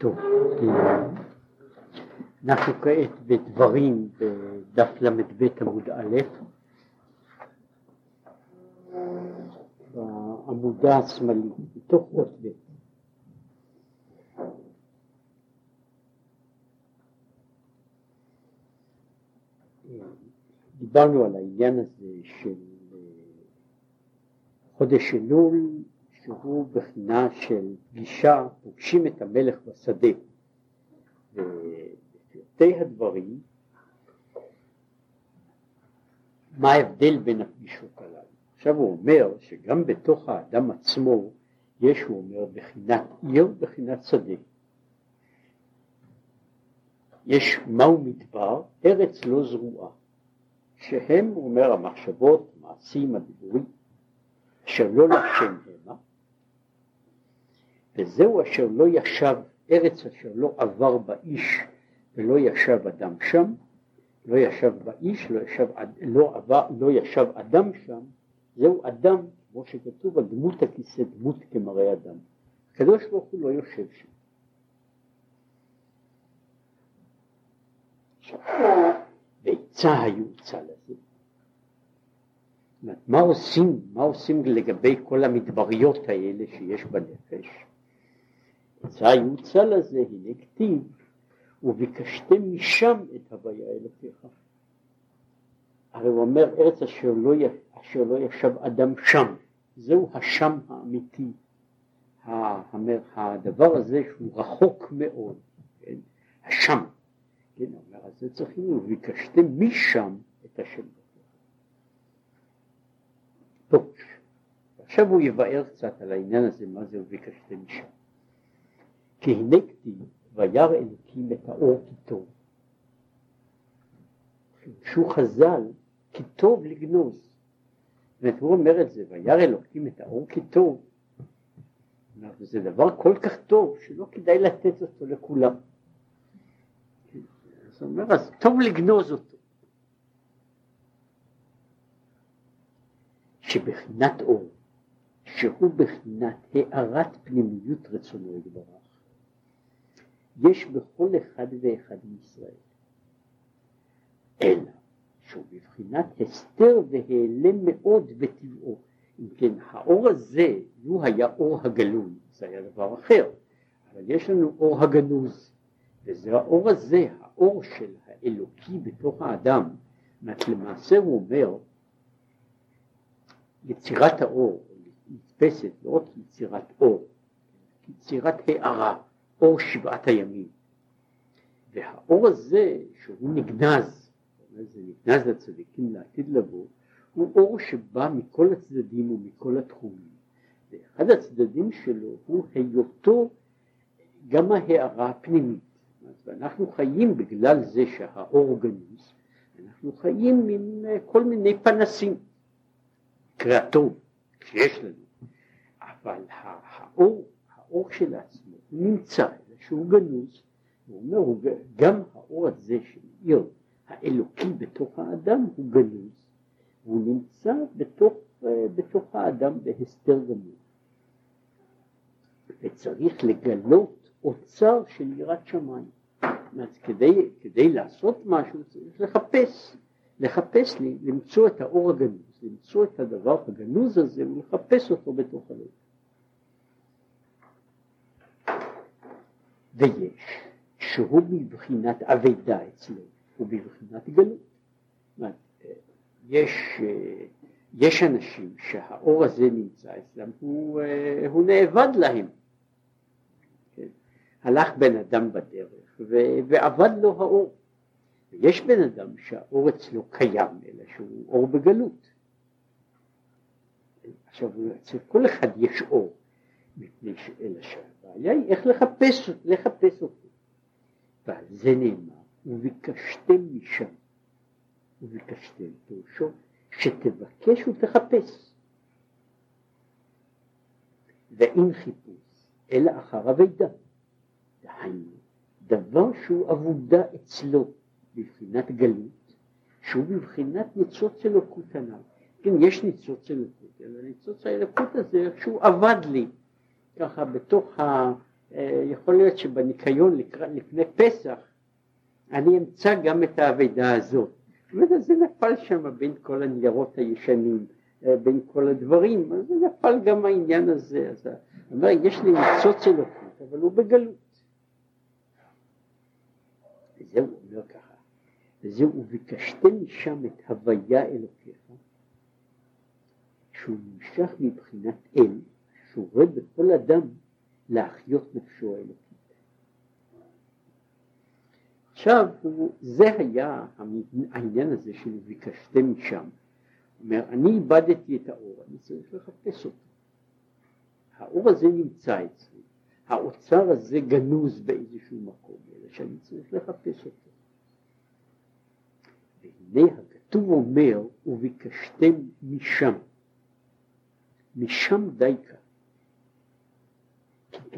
טוב, אנחנו כעת בדברים בדף ל"ב עמוד א', בעמודה השמאלית, מתוך אות ב'. דיברנו על העניין הזה של אה, חודש אלול שהוא בחינה של פגישה, פוגשים את המלך בשדה. ובפרטי הדברים, מה ההבדל בין הפגישות הללו? עכשיו הוא אומר שגם בתוך האדם עצמו יש, הוא אומר, בחינת עיר, בחינת שדה. יש מהו מדבר? ארץ לא זרועה, שהם, הוא אומר, המחשבות, המעשים, הדיבורים, אשר לא לשם המה, וזהו אשר לא ישב, ארץ אשר לא עבר באיש ולא ישב אדם שם, לא ישב באיש, לא ישב, לא, עבר, לא ישב אדם שם, זהו אדם, כמו שכתוב על דמות הכיסא, דמות כמראה אדם. הקדוש ברוך הוא לא יושב שם. ועצה היועצה לזה. מה עושים, מה עושים לגבי כל המדבריות האלה שיש בנפש? יוצא לזה, הנה כתיב, וביקשתם משם את הוויה אלוקיך. הרי הוא אומר ארץ אשר לא, אשר לא ישב אדם שם, זהו השם האמיתי, הדבר הזה שהוא רחוק מאוד, כן? השם, כן, אומר, אז זה צריכים, וביקשתם משם את השם. טוב, עכשיו הוא יבאר קצת על העניין הזה, מה זה וביקשתם משם. כתיב וירא אלוקים את האור כי טוב. שהוא חז"ל כי טוב לגנוז. זאת אומרת הוא אומר את זה וירא אלוקים את האור כי טוב. זה דבר כל כך טוב שלא כדאי לתת אותו לכולם. אז הוא אומר אז טוב לגנוז אותו. שבחינת אור שהוא בחינת הארת פנימיות רצונו יתברך יש בכל אחד ואחד מישראל. אלא שהוא בבחינת הסתר והעלם מאוד בטבעו. אם כן, האור הזה, לו היה אור הגלוי, זה היה דבר אחר, אבל יש לנו אור הגנוז, וזה האור הזה, האור של האלוקי בתוך האדם. למעשה הוא אומר, יצירת האור נתפסת לא רק יצירת אור, יצירת הארה. אור שבעת הימים. והאור הזה שהוא נגנז, זה נגנז לצדיקים לעתיד לבוא, הוא אור שבא מכל הצדדים ומכל התחומים. ואחד הצדדים שלו הוא היותו גם ההערה הפנימית. ואנחנו חיים בגלל זה שהאור גנוז, אנחנו חיים עם כל מיני פנסים, קריאטום שיש לנו, אבל האור, האור של עצמו נמצא, שהוא גנוז, הוא אומר, הוא, גם האור הזה שמאיר האלוקי בתוך האדם הוא גנוז, והוא נמצא בתוך, אה, בתוך האדם בהסתר גמור. וצריך לגלות אוצר של יראת שמיים. אז כדי, כדי לעשות משהו צריך לחפש, לחפש לי, למצוא את האור הגנוז, למצוא את הדבר הגנוז הזה ולחפש אותו בתוך הלב. ויש, שהוא מבחינת אבדה אצלו, הוא בבחינת גלות. יש, יש אנשים שהאור הזה נמצא אצלם, הוא, הוא נאבד להם. כן? הלך בן אדם בדרך ואבד לו האור. ויש בן אדם שהאור אצלו קיים, אלא שהוא אור בגלות. עכשיו, אצל כל אחד יש אור, מפני שאלה שם. הבעיה היא איך לחפש, לחפש אותו. ועל זה נאמר, וביקשתם משם, וביקשתם, פירושו שתבקש ותחפש. ואין חיפוש, אלא אחר אבידה. דהיינו, דבר שהוא אבודה אצלו בבחינת גלות, שהוא בבחינת ניצוץ אלוקות הנ"ל. כן, יש ניצוץ אלוקות, אבל ניצוץ האלוקות הזה, שהוא אבד לי. ככה בתוך, ה, אה, יכול להיות שבניקיון לפני פסח אני אמצא גם את האבדה הזאת. זאת אומרת, זה נפל שם בין כל הניירות הישנים, אה, בין כל הדברים, אז נפל גם העניין הזה. אז אומר, יש לי ניצוץ אלוקות, אבל הוא בגלות. וזהו, אומר ככה, וזהו, וביקשתם משם את הוויה אלוקיך, שהוא נמשך מבחינת אל, שורה בכל אדם להחיות נפשו האלוקית. עכשיו, זה היה העניין הזה של ביקשתם משם. אומר, אני איבדתי את האור, אני צריך לחפש אותו. האור הזה נמצא אצלי, האוצר הזה גנוז באיזשהו מקום, אלא שאני צריך לחפש אותו. והנה הכתוב אומר, וביקשתם משם. משם דייקה. כי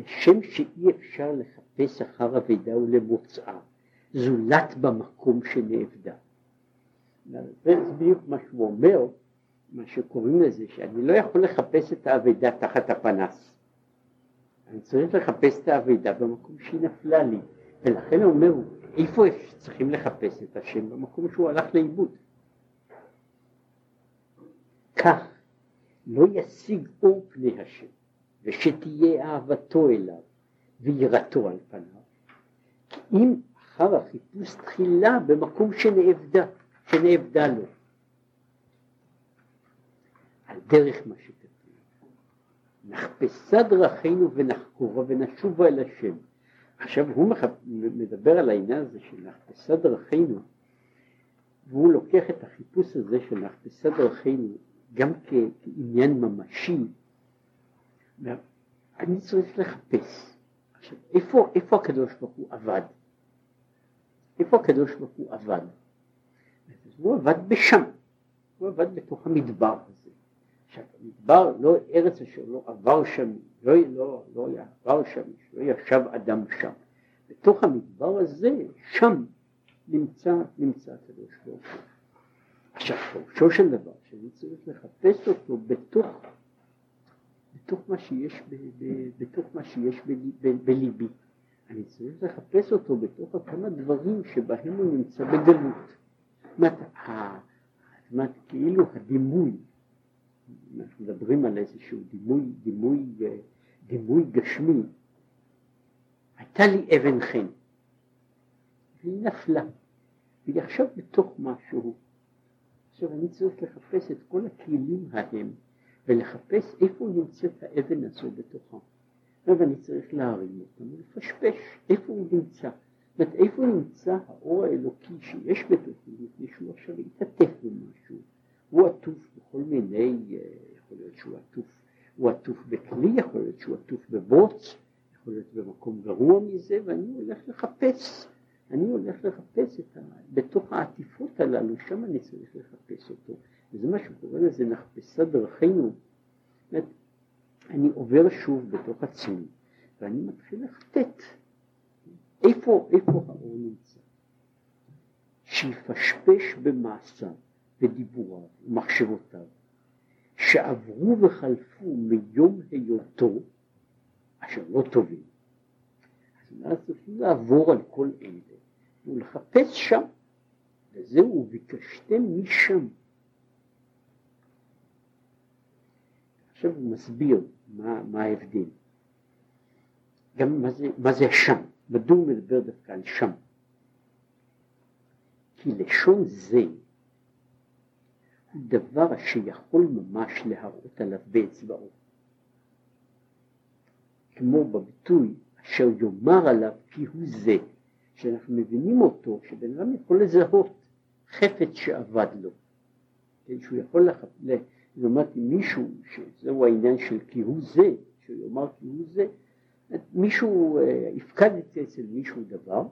כשם שאי אפשר לחפש אחר אבידה ולמוצאה, זולת במקום שנאבדה. זה בדיוק מה שהוא אומר, מה שקוראים לזה, שאני לא יכול לחפש את האבדה תחת הפנס. אני צריך לחפש את האבדה במקום שהיא נפלה לי, ולכן הוא אומר, איפה צריכים לחפש את השם? במקום שהוא הלך לאיבוד. כך לא ישיג אור פני השם, ושתהיה אהבתו אליו ויראתו על פניו. אם אחר החיפוש תחילה במקום שנאבדה, שנאבדה לו. על דרך מה שכתוב. נחפשה דרכינו ונחקורה ונשובה אל השם. עכשיו הוא מדבר על העניין הזה של נחפשה דרכינו, והוא לוקח את החיפוש הזה של נחפשה דרכינו גם כעניין ממשי. אני צריך לחפש. עכשיו, איפה, איפה הקדוש ברוך הוא עבד? איפה הקדוש ברוך הוא עבד? הוא עבד בשם, הוא עבד בתוך המדבר הזה. עכשיו המדבר, לא ארץ אשר לא עבר שם, לא, לא, לא עבר שם, לא ישב אדם שם. בתוך המדבר הזה, שם נמצא, נמצא הקדוש ברוך הוא. עכשיו פירושו של דבר, שאני צריך לחפש אותו בתוך, בתוך מה שיש, ב, ב, בתוך מה שיש בליבי. אני צריך לחפש אותו בתוך כמה דברים שבהם הוא נמצא בגלות. זאת אומרת, כאילו הדימוי, אנחנו מדברים על איזשהו דימוי, דימוי, דימוי גשמי, הייתה לי אבן חן, והיא נפלה, והיא עכשיו בתוך משהו. עכשיו אני צריך לחפש את כל הכלים ההם, ולחפש איפה נמצאת האבן הזו בתוכם. עכשיו אני צריך להרים אותם ולפשפש איפה הוא נמצא. זאת אומרת, איפה נמצא האור האלוקי שיש בתוכי, מפני שהוא עכשיו יתעטף במשהו. הוא עטוף בכל מיני, אה, יכול להיות שהוא עטוף, הוא עטוף בכלי, יכול להיות שהוא עטוף בבוץ, יכול להיות במקום גרוע מזה, ואני הולך לחפש, אני הולך לחפש את ה... בתוך העטיפות הללו, שם אני צריך לחפש אותו. וזה מה שקורא לזה נחפשה דרכינו. אומרת, אני עובר שוב בתוך עצמי, ואני מתחיל לחטט איפה, איפה האור נמצא. שיפשפש במעשיו ודיבוריו ומחשבותיו, שעברו וחלפו מיום היותו, אשר לא טובים. אז אז צריכים לעבור על כל אלה ולחפש שם, וזהו, ביקשתם משם. עכשיו הוא מסביר מה, מה ההבדל. גם מה זה, מה זה שם, מדוע הוא מדבר דווקא על שם? כי לשון זה הוא דבר שיכול ממש להראות עליו באצבעו. כמו בביטוי אשר יאמר עליו כי הוא זה, שאנחנו מבינים אותו, שבן אדם יכול לזהות חפץ שאבד לו, כן, שהוא יכול לח... לעומת מישהו, שזהו העניין של כי הוא זה, שהוא יאמר כי הוא זה, מישהו, אה, הפקדתי אצל מישהו דבר,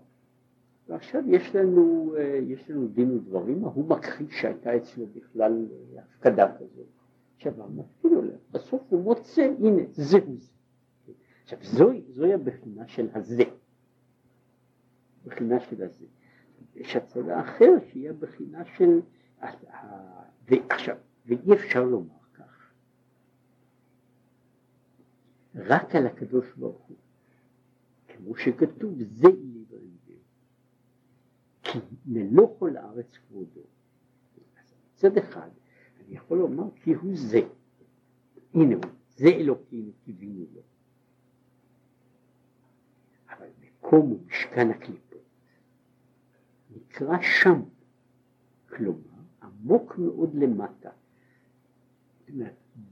ועכשיו יש לנו, אה, יש לנו דין ודברים, ההוא מכחיש שהייתה אצלו בכלל אה, הפקדה כזאת. עכשיו, מפקיד לו, בסוף הוא מוצא, הנה, זהו זה. עכשיו, זוהי, זוהי הבחינה של הזה. בחינה של הזה. יש הצדה אחר שהיא הבחינה של... ועכשיו, ואי אפשר לומר כך. רק על הקדוש ברוך הוא. כמו שכתוב, זה ליברן כי מלוא כל הארץ כבודו. מצד אחד, אני יכול לומר כי הוא זה. הנה הוא, זה אלוקינו קיווינו לו. אבל מקום הוא משכן הקליפות. נקרא שם. כלומר, עמוק מאוד למטה.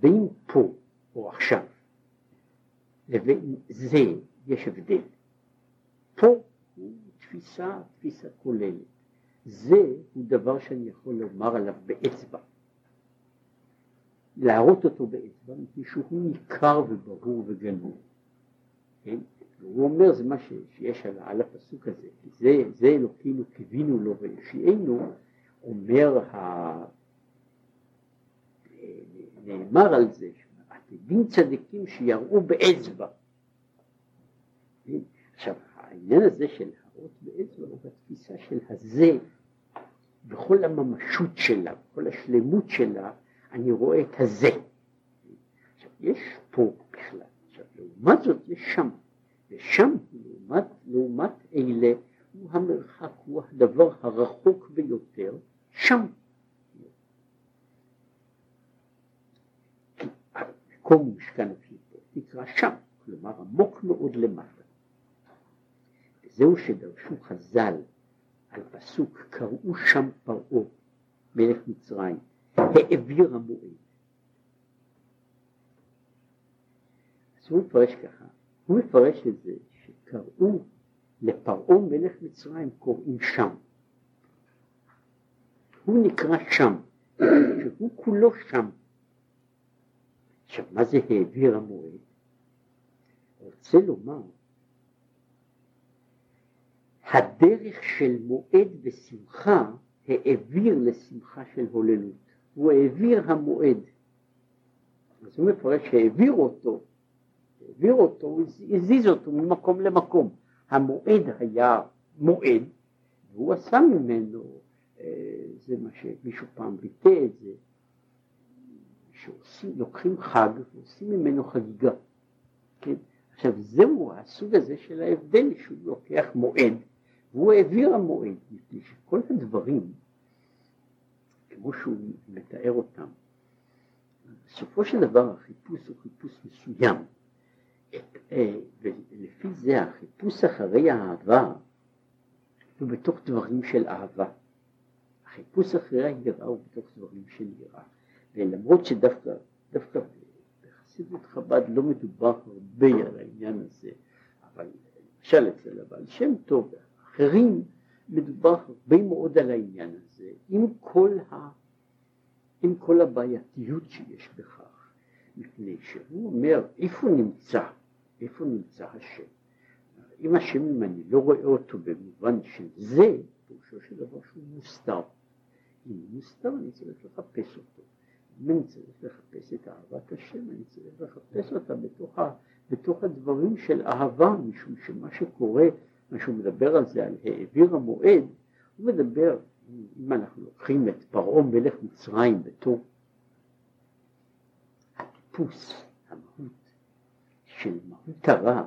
בין פה או עכשיו לבין זה יש הבדל. פה הוא תפיסה, תפיסה כוללת. זה הוא דבר שאני יכול לומר עליו באצבע. להראות אותו באצבע, מפני שהוא ניכר וברור וגלוי. כן? הוא אומר, זה מה שיש על, על הפסוק הזה, זה, זה אלוקינו קיווינו לו ויושיענו, אומר, ה... נאמר על זה, עתידים צדיקים שיראו באצבע. עכשיו, העניין הזה של האות באצבע הוא בתפיסה של הזה, בכל הממשות שלה, בכל השלמות שלה, אני רואה את הזה. עכשיו, יש פה בכלל, עכשיו, לעומת זאת יש שם, ושם, לעומת, לעומת אלה, הוא המרחק, הוא הדבר הרחוק ביותר, שם. מקום משכן הקליפות נקרא שם, כלומר עמוק מאוד למטה. וזהו שדרשו חז"ל על פסוק קראו שם פרעה מלך מצרים העביר המועד. אז הוא מפרש ככה, הוא מפרש את זה שקראו לפרעה מלך מצרים קוראים שם. הוא נקרא שם, שהוא כולו שם. עכשיו מה זה העביר המועד? רוצה לומר הדרך של מועד ושמחה העביר לשמחה של הוללות. הוא העביר המועד. אז הוא מפרש שהעביר אותו, העביר אותו, הוא הזיז אותו ממקום למקום. המועד היה מועד, והוא עשה ממנו, אה, זה מה שמישהו פעם ביטא את זה, שעושים, לוקחים חג ועושים ממנו חגיגה. כן? עכשיו זהו הסוג הזה של ההבדל שהוא לוקח מועד והוא העביר המועד, מפני שכל הדברים, כמו שהוא מתאר אותם, בסופו של דבר החיפוש הוא חיפוש מסוים, אה, ולפי זה החיפוש אחרי האהבה הוא בתוך דברים של אהבה. החיפוש אחרי היראה הוא בתוך דברים של יראה. ולמרות שדווקא דווקא בחסידות חב"ד לא מדובר הרבה על העניין הזה, אבל למשל אצל הבעל שם טוב אחרים מדובר הרבה מאוד על העניין הזה, עם כל, ה, עם כל הבעייתיות שיש בכך, מפני שהוא אומר איפה נמצא, איפה נמצא השם. אם השם, אם אני לא רואה אותו במובן של זה, פירושו של דבר שהוא מוסתר. אם הוא מוסתר אני צריך לחפש אותו. אני צריך לחפש את אהבת השם, אני צריך לחפש אותה בתוך, ה, בתוך הדברים של אהבה, משום שמה שקורה מה שהוא מדבר על זה, על העביר המועד, הוא מדבר, אם אנחנו לוקחים את פרעה מלך מצרים בתור הטיפוס, המהות של מהות הרע,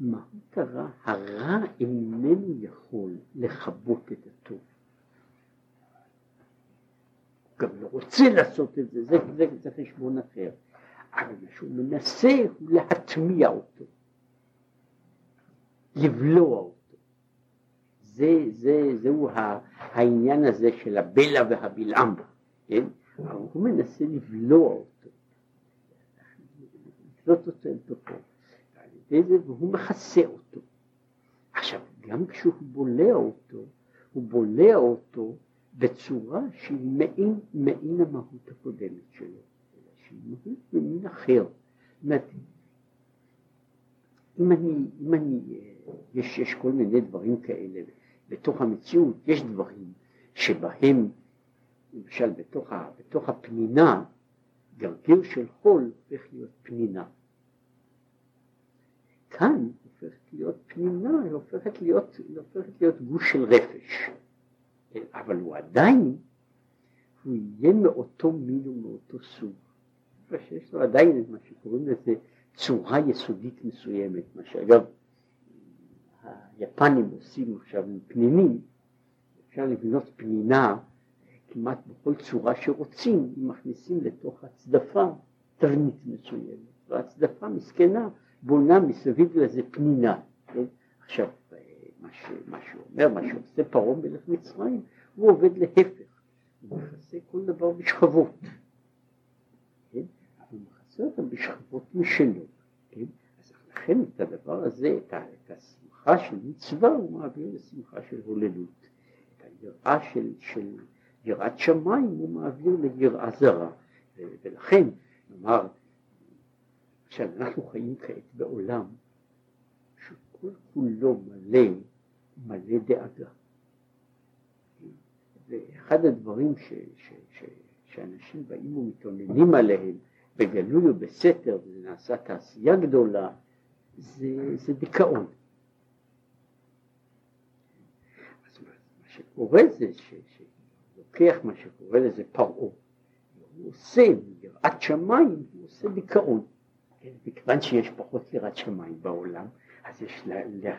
מהות הרע, הרע איננו יכול לכבות את הטוב. גם לא רוצה לעשות את זה, זה, זה, זה חשבון אחר. אבל מה שהוא מנסה הוא להטמיע אותו. לבלוע אותו. זה, זה, זהו העניין הזה של הבלע והבלעם, כן? הוא מנסה לבלוע אותו, לקלוט אותו אל תוכו, והוא מכסה אותו. עכשיו, גם כשהוא בולע אותו, הוא בולע אותו בצורה שהיא מעין, מעין המהות הקודמת שלו, אלא שהיא מהות ממין אחר. זאת אני, אם אני יש, יש כל מיני דברים כאלה בתוך המציאות, יש דברים שבהם, למשל בתוך, בתוך הפנינה, גרגיר של חול הופך להיות פנינה. כאן הופכת להיות פנינה, היא הופכת להיות, הופכת להיות גוש של רפש. אבל הוא עדיין, הוא יהיה מאותו מין ומאותו סוג. שיש לו עדיין את מה שקוראים לזה צורה יסודית מסוימת, מה שאגב היפנים עושים עכשיו עם פנינים, אפשר לבנות פנינה כמעט בכל צורה שרוצים, אם מכניסים לתוך הצדפה תבנית מסוימת, והצדפה מסכנה בונה מסביב לזה פנינה. כן? עכשיו, מה, ש, מה שעושה פרעה מלך מצרים, הוא עובד להפך, הוא מכסה כל דבר בשכבות, כן? הוא מכסה אותם בשכבות משלו, כן? אז לכן את הדבר הזה, את, השמחה של מצווה, הוא מעביר לשמחה של הוללות. את היראה של, של יראת שמיים הוא מעביר ליראה זרה, ולכן, נאמר, שאנחנו חיים כעת בעולם שכל כולו מלא, מלא דאגה. ואחד הדברים ש, ש, ש, שאנשים באים ומתאוננים עליהם בגלוי ובסתר, וזה נעשה תעשייה גדולה, זה, זה דיכאון. אז מה שקורה זה שלוקח מה שקורה לזה פרעה, הוא עושה מיראת שמיים, הוא עושה דיכאון. כן, מכיוון שיש פחות יראת שמיים בעולם, אז יש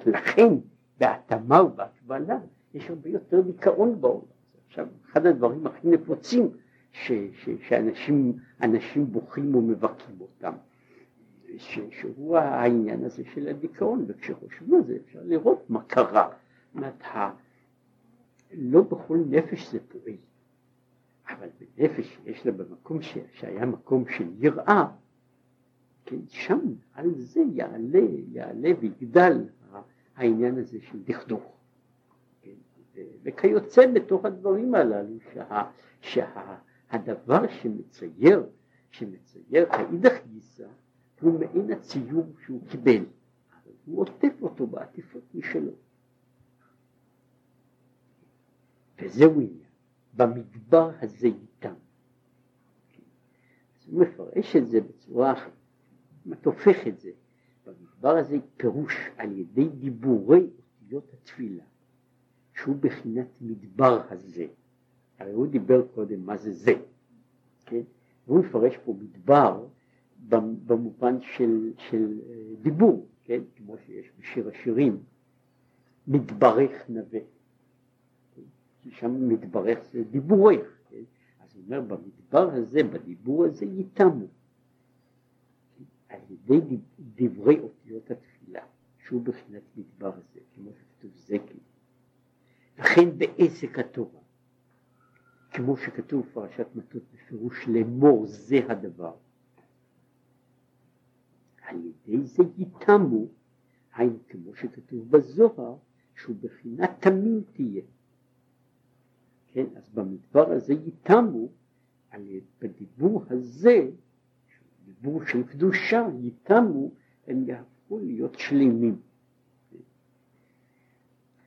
לכן בהתאמה ובהקבלה יש הרבה יותר דיכאון בעולם. עכשיו, אחד הדברים הכי נפוצים ש, ש, שאנשים אנשים בוכים ומבכים אותם, ש, שהוא העניין הזה של הדיכאון, וכשחושבים על זה אפשר לראות מה קרה. אומרת, לא בכל נפש זה פועל, אבל בנפש שיש לה במקום ש, שהיה מקום של יראה, כן, שם על זה יעלה, יעלה ויגדל העניין הזה של דכדוך. כן, וכיוצא בתוך הדברים הללו שה, שהדבר שמצייר, שמצייר האידך גיסא הוא מעין הציור שהוא קיבל, אבל הוא עוטף אותו בעטיפות משלו. וזהו עניין, במדבר הזה איתם. אז הוא מפרש את זה בצורה אחרת. הופך את זה, במדבר הזה פירוש על ידי דיבורי אותיות התפילה, שהוא בחינת מדבר הזה. הרי הוא דיבר קודם מה זה זה, כן? והוא מפרש פה מדבר במובן של, של אה, דיבור, כן? כמו שיש בשיר השירים, מתברך נווה. כן? שם מתברך זה דיבורך, כן? אז הוא אומר במדבר הזה, בדיבור הזה ייתמו. על ידי דברי אותיות התפילה, שהוא בחינת מדבר הזה, כמו שכתוב זקי, וכן בעסק התורה, כמו שכתוב פרשת מטות בפירוש לאמור זה הדבר. על ידי זה ייתמו, היינו כמו שכתוב בזוהר, שהוא בחינת תמים תהיה. כן, אז במדבר הזה ייתמו, בדיבור הזה דיבור של קדושה, ייתמו, הם יהפכו להיות שלמים.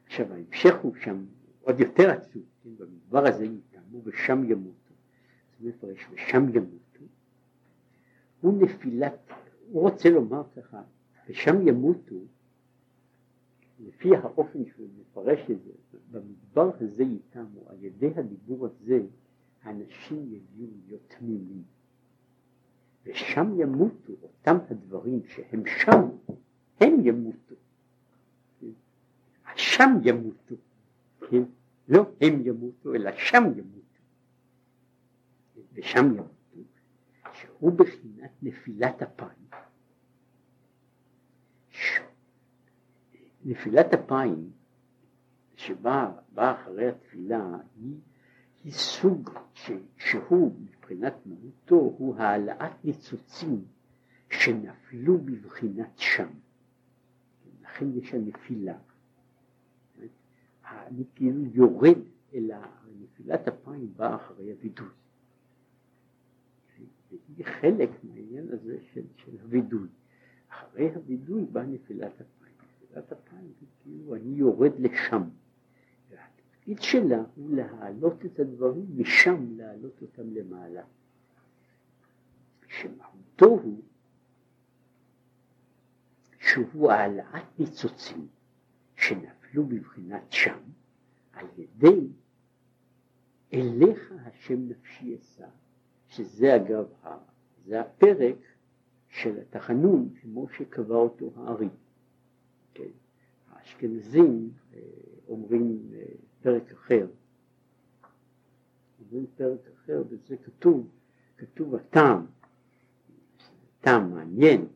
עכשיו ההמשך הוא שם עוד יותר עצוב, כן? במדבר הזה ייתמו ושם ימותו. אז מפרש ושם ימותו, הוא נפילת, הוא רוצה לומר ככה, ושם ימותו, לפי האופן שהוא מפרש את זה, במדבר הזה ייתמו, על ידי הדיבור הזה, האנשים יגיעו להיות תמימים. ושם ימותו אותם הדברים שהם שם, הם ימותו. שם ימותו, כן? לא הם ימותו, אלא שם ימותו. ושם ימותו, שהוא בחינת נפילת אפיים. נפילת אפיים שבאה אחרי התפילה היא סוג ש, שהוא מבחינת מהותו הוא העלאת ניצוצים שנפלו בבחינת שם. לכן יש הנפילה. אני כאילו יורד אלא נפילת אפיים באה אחרי הווידוי. והיא חלק מהעניין הזה של, של הווידוי. אחרי הווידוי באה נפילת אפיים. נפילת אפיים היא כאילו אני יורד לשם. התפקיד שלה הוא להעלות את הדברים משם להעלות אותם למעלה. שמהותו הוא שהוא העלאת ניצוצים שנפלו בבחינת שם על ידי אליך השם נפשי אשא, שזה אגב, זה הפרק של התחנון כמו שקבע אותו הארי. כן? האשכנזים אה, אומרים אה, פרק אחר, אומרים פרק אחר, וזה כתוב, כתוב הטעם, טעם מעניין,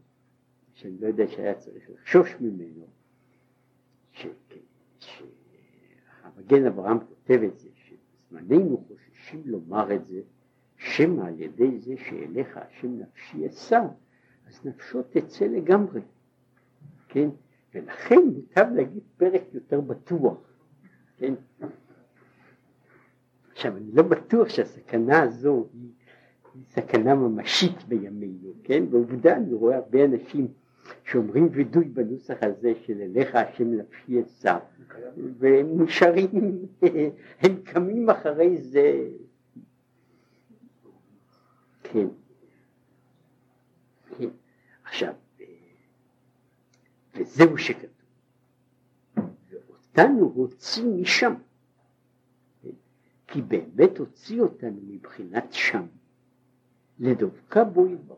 שאני לא יודע שהיה צריך לחשוש ממנו, שהמגן אברהם כותב את זה, שבזמננו חוששים לומר את זה, שמא על ידי זה שאליך השם נפשי אשא, אז נפשו תצא לגמרי, כן? ולכן מוטב להגיד פרק יותר בטוח, כן? עכשיו אני לא בטוח שהסכנה הזו היא, סכנה ממשית בימינו, כן? בעובדה אני רואה הרבה אנשים שאומרים וידוי בנוסח הזה של אליך השם נפשי אשא והם נשארים, הם קמים אחרי זה, כן, כן, עכשיו, וזהו שכתוב, ואותנו הוציא משם, כי באמת הוציא אותנו מבחינת שם, לדבקה בו ידבר.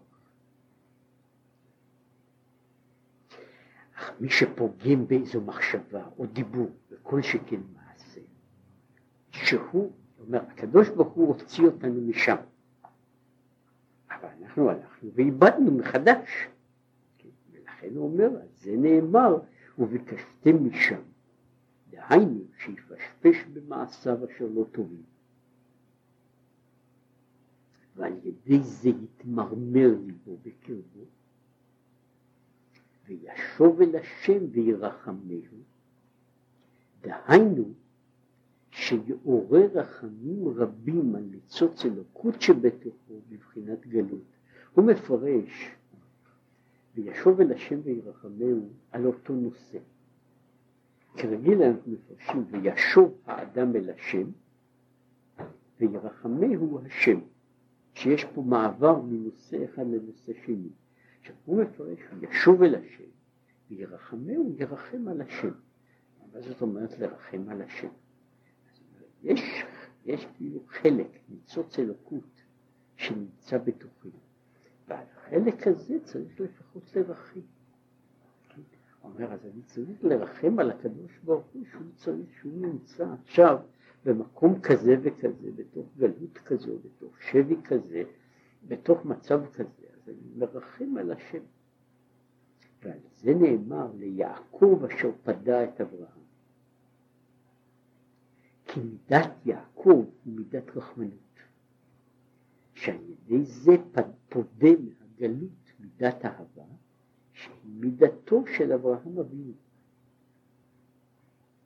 אך מי שפוגם באיזו מחשבה או דיבור, וכל שכן מעשה, שהוא, אומר, הקדוש ברוך הוא הוציא אותנו משם, אבל אנחנו הלכנו ואיבדנו מחדש, כן? ולכן הוא אומר, על זה נאמר, וביקשתם משם, דהיינו שיפשפש במעשיו אשר לא טובים. ועל ידי זה יתמרמר ליבו בקרבו, וישוב אל השם וירחמהו, דהיינו שיעורר רחמים רבים על ניצוץ אלוקות שבתוכו בבחינת גלות. הוא מפרש וישוב אל השם וירחמהו על אותו נושא. כרגיל אנחנו מפרשים וישוב האדם אל השם וירחמהו השם, שיש פה מעבר מנושא אחד לנושא שני. עכשיו הוא מפרש, הוא ישוב אל השם, וירחמהו, ירחם על השם. מה זאת אומרת לרחם על השם? יש, יש כאילו חלק, ניצוץ אלוקות, שנמצא בתוכי, ועל החלק הזה צריך לפחות לרחם. אומר, אז אני צריך לרחם על הקדוש ברוך הוא שהוא צריך, שהוא נמצא עכשיו במקום כזה וכזה, בתוך גלות כזו, בתוך שבי כזה, בתוך מצב כזה. אני מרחם על השם. ועל זה נאמר ליעקב אשר פדה את אברהם. כי מידת יעקב היא מידת רחמנות, שעל ידי זה פודה מהגלות מידת אהבה, מידתו של אברהם אבינו.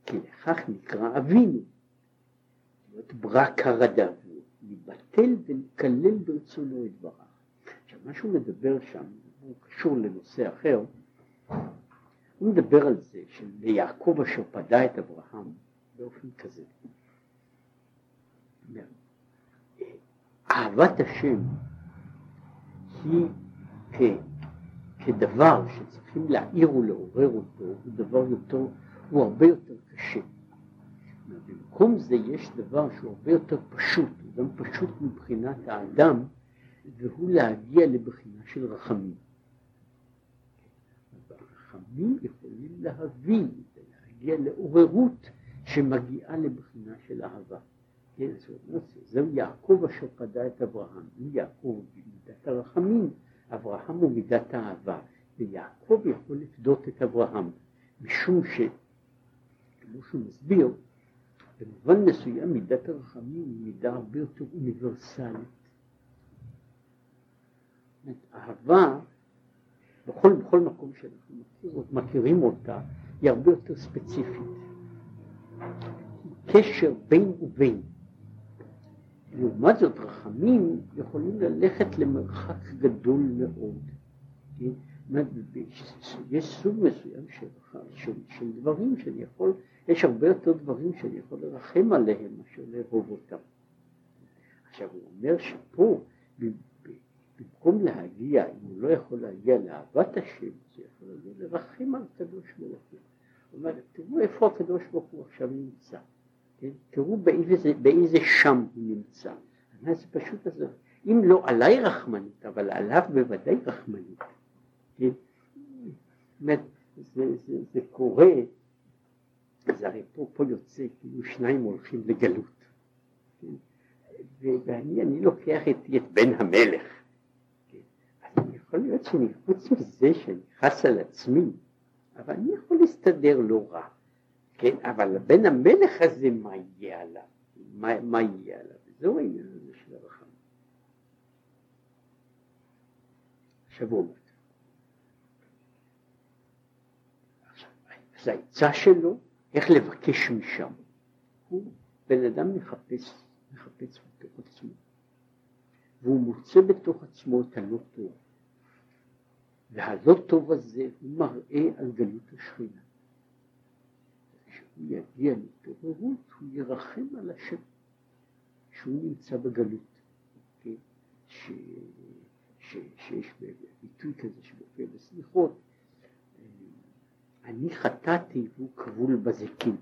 כי לכך נקרא אבינו, זאת ברק הרדב, לבטל ולקלל ברצונו את דבריו. מה שהוא מדבר שם, הוא קשור לנושא אחר, הוא מדבר על זה שליעקב אשר פדה את אברהם באופן כזה. אהבת השם היא כדבר שצריכים להעיר ולעורר אותו, הוא דבר יותר, הוא הרבה יותר קשה. במקום זה יש דבר שהוא הרבה יותר פשוט, הוא גם פשוט מבחינת האדם והוא להגיע לבחינה של רחמים. והרחמים יכולים להביא ולהגיע לעוררות שמגיעה לבחינה של אהבה. כן, זאת אומרת, זהו יעקב אשר פדה את אברהם. יעקב במידת הרחמים, אברהם הוא מידת האהבה, ויעקב יכול לפדות את אברהם, משום ש... כמו שהוא מסביר, במובן מסוים מידת הרחמים היא מידה הרבה יותר אוניברסלית. אהבה, בכל, בכל מקום שאנחנו מכיר, מכירים אותה, היא הרבה יותר ספציפית. קשר בין ובין. לעומת זאת רחמים יכולים ללכת למרחק גדול מאוד. יש סוג מסוים של, של, של דברים שאני יכול, יש הרבה יותר דברים שאני יכול לרחם עליהם מאשר לאהוב אותם. עכשיו הוא אומר שפה במקום להגיע, אם הוא לא יכול להגיע לאהבת השם, זה יכול להגיע לרחם על הקדוש ברוך הוא. הוא אומר, תראו איפה הקדוש ברוך הוא עכשיו נמצא, כן? תראו באיזה, באיזה שם הוא נמצא. זה פשוט הזה, אם לא עליי רחמנות, אבל עליו בוודאי רחמנות. כן? זאת זה, זה, זה קורה הרי פה, פה יוצא כאילו שניים הולכים לגלות. כן? ואני אני לוקח את, את בן המלך. כן? אז יכול להיות שאני, חוץ מזה שאני חס על עצמי, אבל אני יכול להסתדר לא רע. כן, אבל בן המלך הזה, מה יהיה עליו? מה, מה יהיה עליו? זהו העניין הזה של הרחמים. עכשיו הוא אומר, אז העצה שלו, איך לבקש משם. הוא בן אדם מחפש, מחפש בתוך עצמו, והוא מוצא בתוך עצמו את הלא טוב, והלא טוב הזה הוא מראה על גלות השכינה. כשהוא יגיע להתעוררות, הוא ירחם על השם, שהוא נמצא בגלות, כן? ש... ש... שיש ביטוי כזה שמופיע בסליחות, אני חטאתי והוא כבול בזיקים.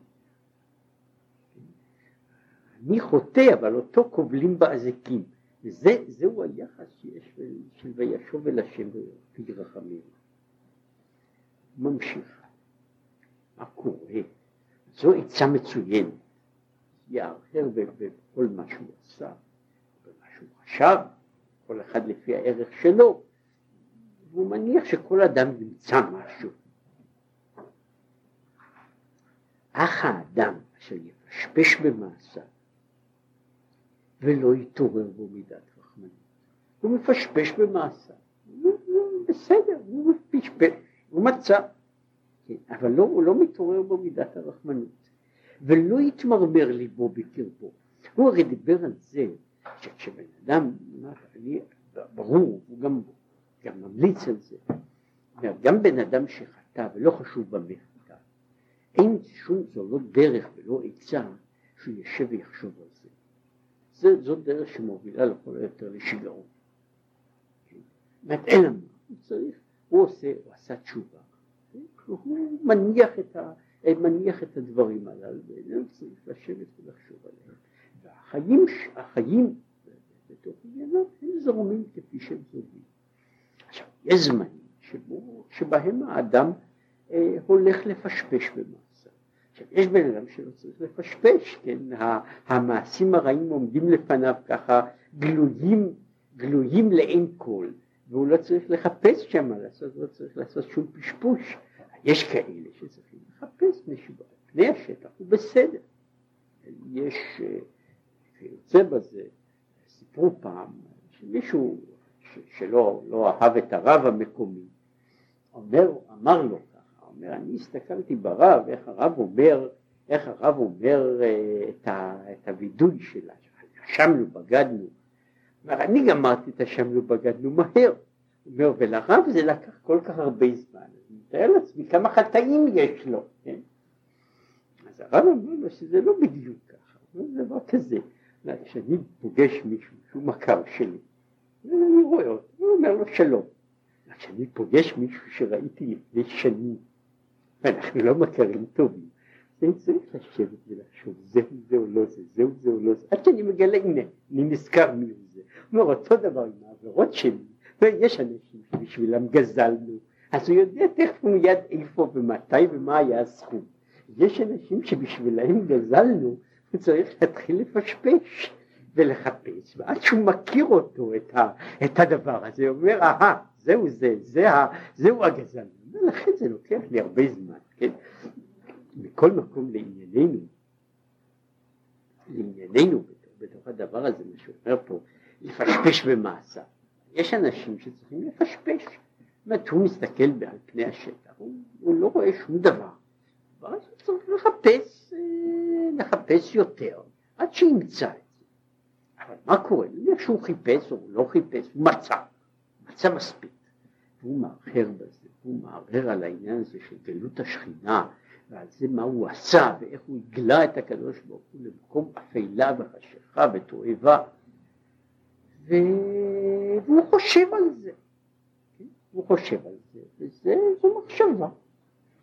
אני חוטא, אבל אותו כובלים באזיקים. וזהו היחס שיש של וישוב אל השם וירפי רחמים. ממשיך. מה קורה? זו עצה מצוינת. יערער בכל מה שהוא עשה, במה שהוא חשב, כל אחד לפי הערך שלו, והוא מניח שכל אדם ימצא משהו. אך האדם אשר יפשפש במעשיו ולא יתעורר בו מידת רחמנות, הוא מפשפש במעשיו, בסדר, הוא פשפש, הוא מצא, כן, אבל לא, הוא לא מתעורר בו מידת הרחמנות, ולא יתמרמר ליבו בקרבו. הוא הרי דיבר על זה שכשבן אדם, אני, ברור, הוא גם, גם ממליץ על זה, גם בן אדם שחטא ולא חשוב במה אין שום, זו לא דרך ולא עצה שהוא יושב ויחשוב על זה. זה זו דרך שמובילה לכל היותר לשיגעון. זאת אין לנו, הוא צריך, הוא עושה, הוא עשה תשובה, הוא מניח את, ה, מניח את הדברים הללו, ואיננו צריך לשבת ולחשוב עליהם. והחיים, החיים בתוך עניינו הם זורמים כפי שהם זורמים. עכשיו, יש זמנים שבו, שבהם האדם אה, הולך לפשפש במעשה. עכשיו יש בן אדם שלא צריך לפשפש, כן, המעשים הרעים עומדים לפניו ככה גלויים, גלויים לעין כל, והוא לא צריך לחפש שם מה לעשות, לא צריך לעשות שום פשפוש. יש כאלה שצריכים לחפש משהו, פני השטח הוא בסדר. יש, אה, כיוצא בזה, סיפרו פעם שמישהו שלא לא אהב את הרב המקומי, אומר, אמר לו אומר, אני הסתכלתי ברב, איך הרב אומר, איך הרב אומר אה, את, ה, את הווידוי שלה, שמנו בגדנו. אומר, אני גמרתי את השמנו בגדנו מהר. אומר, ולרב זה לקח כל כך הרבה זמן. מתאר לעצמי כמה חטאים יש לו, כן? אז הרב אומר לו שזה לא בדיוק ככה, זה דבר כזה. כשאני פוגש מישהו שהוא מכר שלי, אני רואה אותו, הוא אומר לו שלום. כשאני פוגש מישהו שראיתי לפני שנים, ואנחנו לא מכרים טובים. אני צריך לשבת ולחשוב, זהו זה או לא זה, זהו זה או לא זה, עד שאני מגלה, הנה, אני נזכר מי הוא זה. הוא אומר, אותו דבר עם העבירות שלי, ויש אנשים שבשבילם גזלנו, אז הוא יודע תכף מיד איפה ומתי ומה היה הסכום. יש אנשים שבשבילם גזלנו, הוא צריך להתחיל לפשפש ולחפש, ועד שהוא מכיר אותו, את, ה, את הדבר הזה, הוא אומר, אהה, זהו זה, זה, זהו הגזל. ולכן זה לוקח לי הרבה זמן, כן? מכל מקום לענייננו, לענייננו בתוך, בתוך הדבר הזה, מה שאומר פה, לפשפש במעשה. יש אנשים שצריכים לפשפש. זאת הוא מסתכל על פני השטח, הוא, הוא לא רואה שום דבר. ואז הוא צריך לחפש, אה, לחפש יותר, עד שימצא את זה. אבל מה קורה? נניח שהוא חיפש או לא חיפש, הוא מצא, מצא מספיק. והוא מאחר בזה. הוא מערער על העניין הזה של גלות השכינה ועל זה מה הוא עשה ואיך הוא הגלה את הקדוש ברוך הוא למקום אפלה וחשיכה ותועבה. והוא חושב על זה? הוא חושב על זה וזו מחשבה,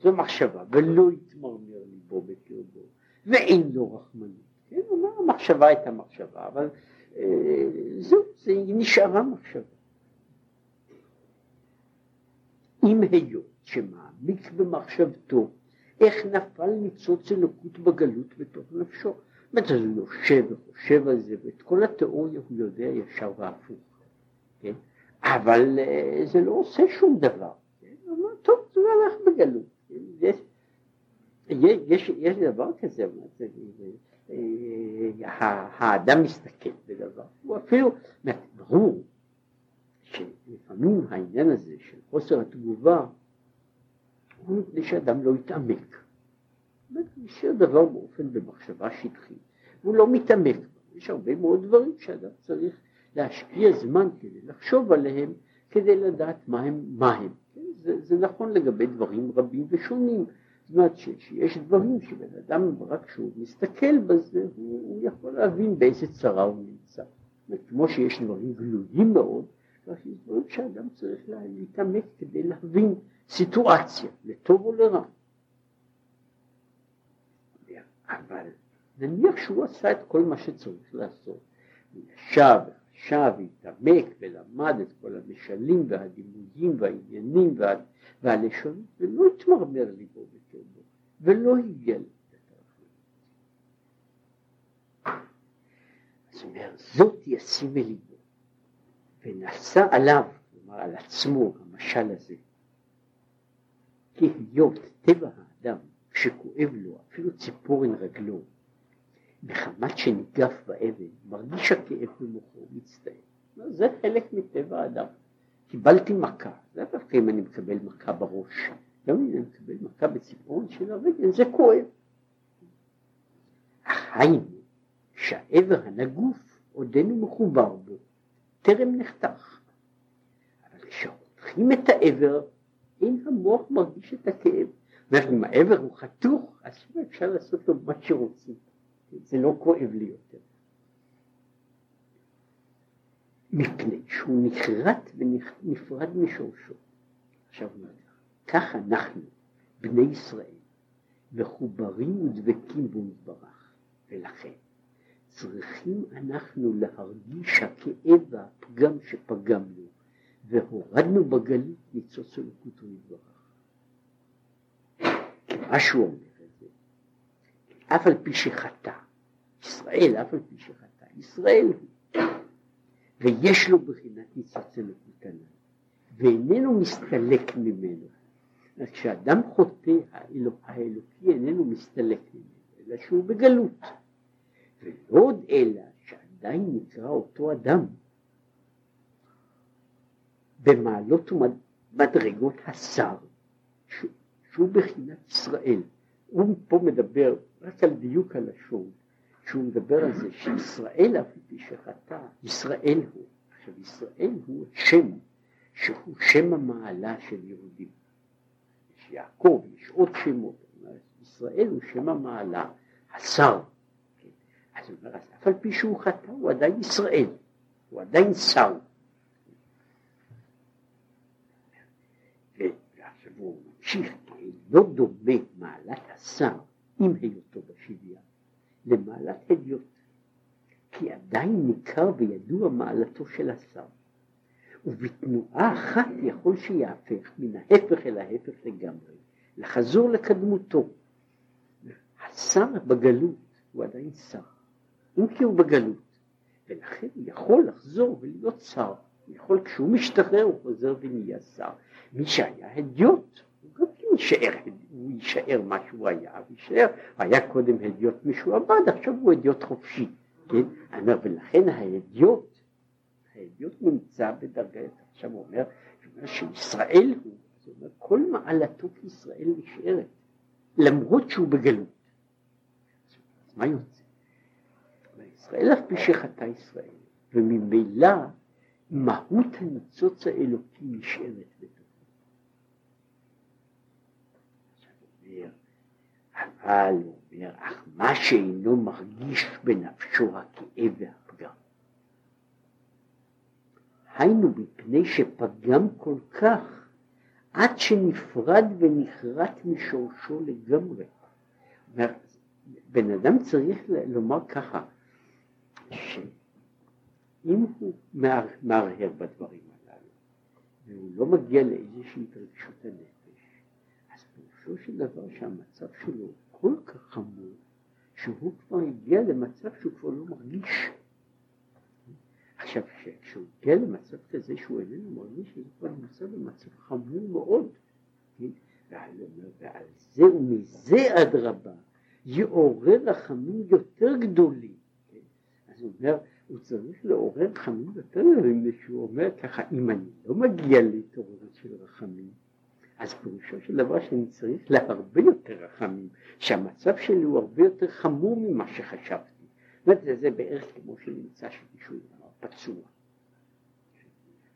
זו מחשבה ולא יתמרמר ליבו בקרבו ואין לו רחמנות, כן? אומר המחשבה הייתה מחשבה אבל אה, זהו, זה נשארה מחשבה אם היות שמעמיק במחשבתו איך נפל ניצוץ אלוקות בגלות בתוך נפשו. זאת אומרת, הוא יושב וחושב על זה, ואת כל התיאוריה הוא יודע ישר והפוך. כן? אבל אה, זה לא עושה שום דבר. טוב, זה הלך בגלות. יש, יש, יש דבר כזה, אה, האדם מסתכל בדבר, הוא אפילו, ברור שלפעמים העניין הזה של חוסר התגובה הוא מפני שאדם לא יתעמק. הוא משאיר דבר באופן במחשבה שטחית, הוא לא מתעמק. יש הרבה מאוד דברים שאדם צריך להשקיע זמן כדי לחשוב עליהם, כדי לדעת מה הם. מה הם. זה, זה נכון לגבי דברים רבים ושונים. זאת אומרת שיש דברים שבן אדם רק כשהוא מסתכל בזה הוא, הוא יכול להבין באיזה צרה הוא נמצא. כמו שיש דברים גלויים מאוד, כך יש דברים שאדם צריך להתעמק כדי להבין סיטואציה, לטוב או לרע. אבל נניח שהוא עשה את כל מה שצריך לעשות, הוא ישב וחשב והתעמק ולמד את כל המשלים והדימויים והעניינים וה... והלשון ולא התמרמר ליבו בקרבו ולא הגיע אז הוא אומר זאת ישים מליבו ונשא עליו, כלומר על עצמו המשל הזה. כי היות טבע האדם כשכואב לו אפילו ציפורן רגלו מחמת שניגף באבן מרגיש הכאב במוחו מצטער זה חלק מטבע האדם קיבלתי מכה, זה דווקא אם אני מקבל מכה בראש, גם אם אני מקבל מכה בציפורן של הרגל, זה כואב. היינו שהאבר הנגוף עודנו מחובר בו, טרם נחתך. אבל כשחותכים את האבר, אין המוח מרגיש את הכאב. זאת אם האבר הוא חתוך, אז אפשר לעשות לו מה שרוצים. זה לא כואב לי יותר. מפני שהוא נחרט ונפרד משורשו. עכשיו כך אנחנו, בני ישראל, מחוברים ודבקים בו יתברך, ולכן צריכים אנחנו להרגיש הכאב והפגם שפגמנו, והורדנו בגלות ניצוץ אלוקות יתברך. מה שהוא אומר אף על פי שחטא, ישראל אף על פי שחטא, ישראל ויש לו בחינת אלוקות עליו, ואיננו מסתלק ממנו. אז כשאדם חוטא, האלוק, האלוקי איננו מסתלק ממנו, אלא שהוא בגלות. ולא עוד אלא שעדיין נקרא אותו אדם במעלות ומדרגות השר, שהוא בחינת ישראל. הוא פה מדבר רק על דיוק הלשון, שהוא מדבר על זה שישראל אף פי שחטא, ישראל הוא. עכשיו ישראל הוא שם, שהוא שם המעלה של יהודים. יש יעקב, יש עוד שמות, ישראל הוא שם המעלה, השר. אז הוא אומר, אף על פי שהוא חטא הוא עדיין ישראל, הוא עדיין שר. ועכשיו הוא ממשיך, לא דומה מעלת השר עם היותו בשוויון. למעלת הדיוט, כי עדיין ניכר וידוע מעלתו של השר, ובתנועה אחת יכול שיהפך מן ההפך אל ההפך לגמרי, לחזור לקדמותו. השר בגלות הוא עדיין שר, אם כי הוא בגלות, ולכן הוא יכול לחזור ולהיות שר, יכול כשהוא משתחרר הוא חוזר ונהיה שר. מי שהיה הדיוט יישאר, הוא יישאר מה שהוא היה, יישאר, היה קודם הדיוט משועבד, עכשיו הוא הדיוט חופשי, כן? אני אומר, ולכן ההדיוט, ההדיוט נמצא בדרגת, עכשיו הוא אומר, שישראל הוא, זאת אומרת, כל מעלתו כישראל נשארת, למרות שהוא בגלות. אז מה יוצא? ישראל אף פי שחטא ישראל, וממילא מהות הניצוץ האלוקי נשארת בתוכו. אבל הוא אומר, אך מה שאינו מרגיש בנפשו הכאב והפגם. היינו מפני שפגם כל כך עד שנפרד ונחרט משורשו לגמרי. בן אדם צריך לומר ככה, שאם הוא מהרהר בדברים הללו והוא לא מגיע לאיזושהי התרגשות הנפש, פירושו של דבר שהמצב שלו כל כך חמור, שהוא כבר הגיע למצב שהוא כבר לא מרגיש. עכשיו, כשהוא הגיע למצב כזה שהוא איננו מרגיש, הוא כבר נמצא במצב חמור מאוד. כן? ועל, זה ומזה אדרבה יעורר רחמים יותר גדולים. כן? אז הוא אומר, הוא צריך לעורר רחמים יותר גדולים, שהוא אומר ככה, אם אני לא מגיע להתעוררות של רחמים, אז פירושו של דבר שאני צריך להרבה יותר רחמים, שהמצב שלי הוא הרבה יותר חמור ממה שחשבתי. זאת אומרת, זה בערך כמו שנמצא שמישהו פצוע.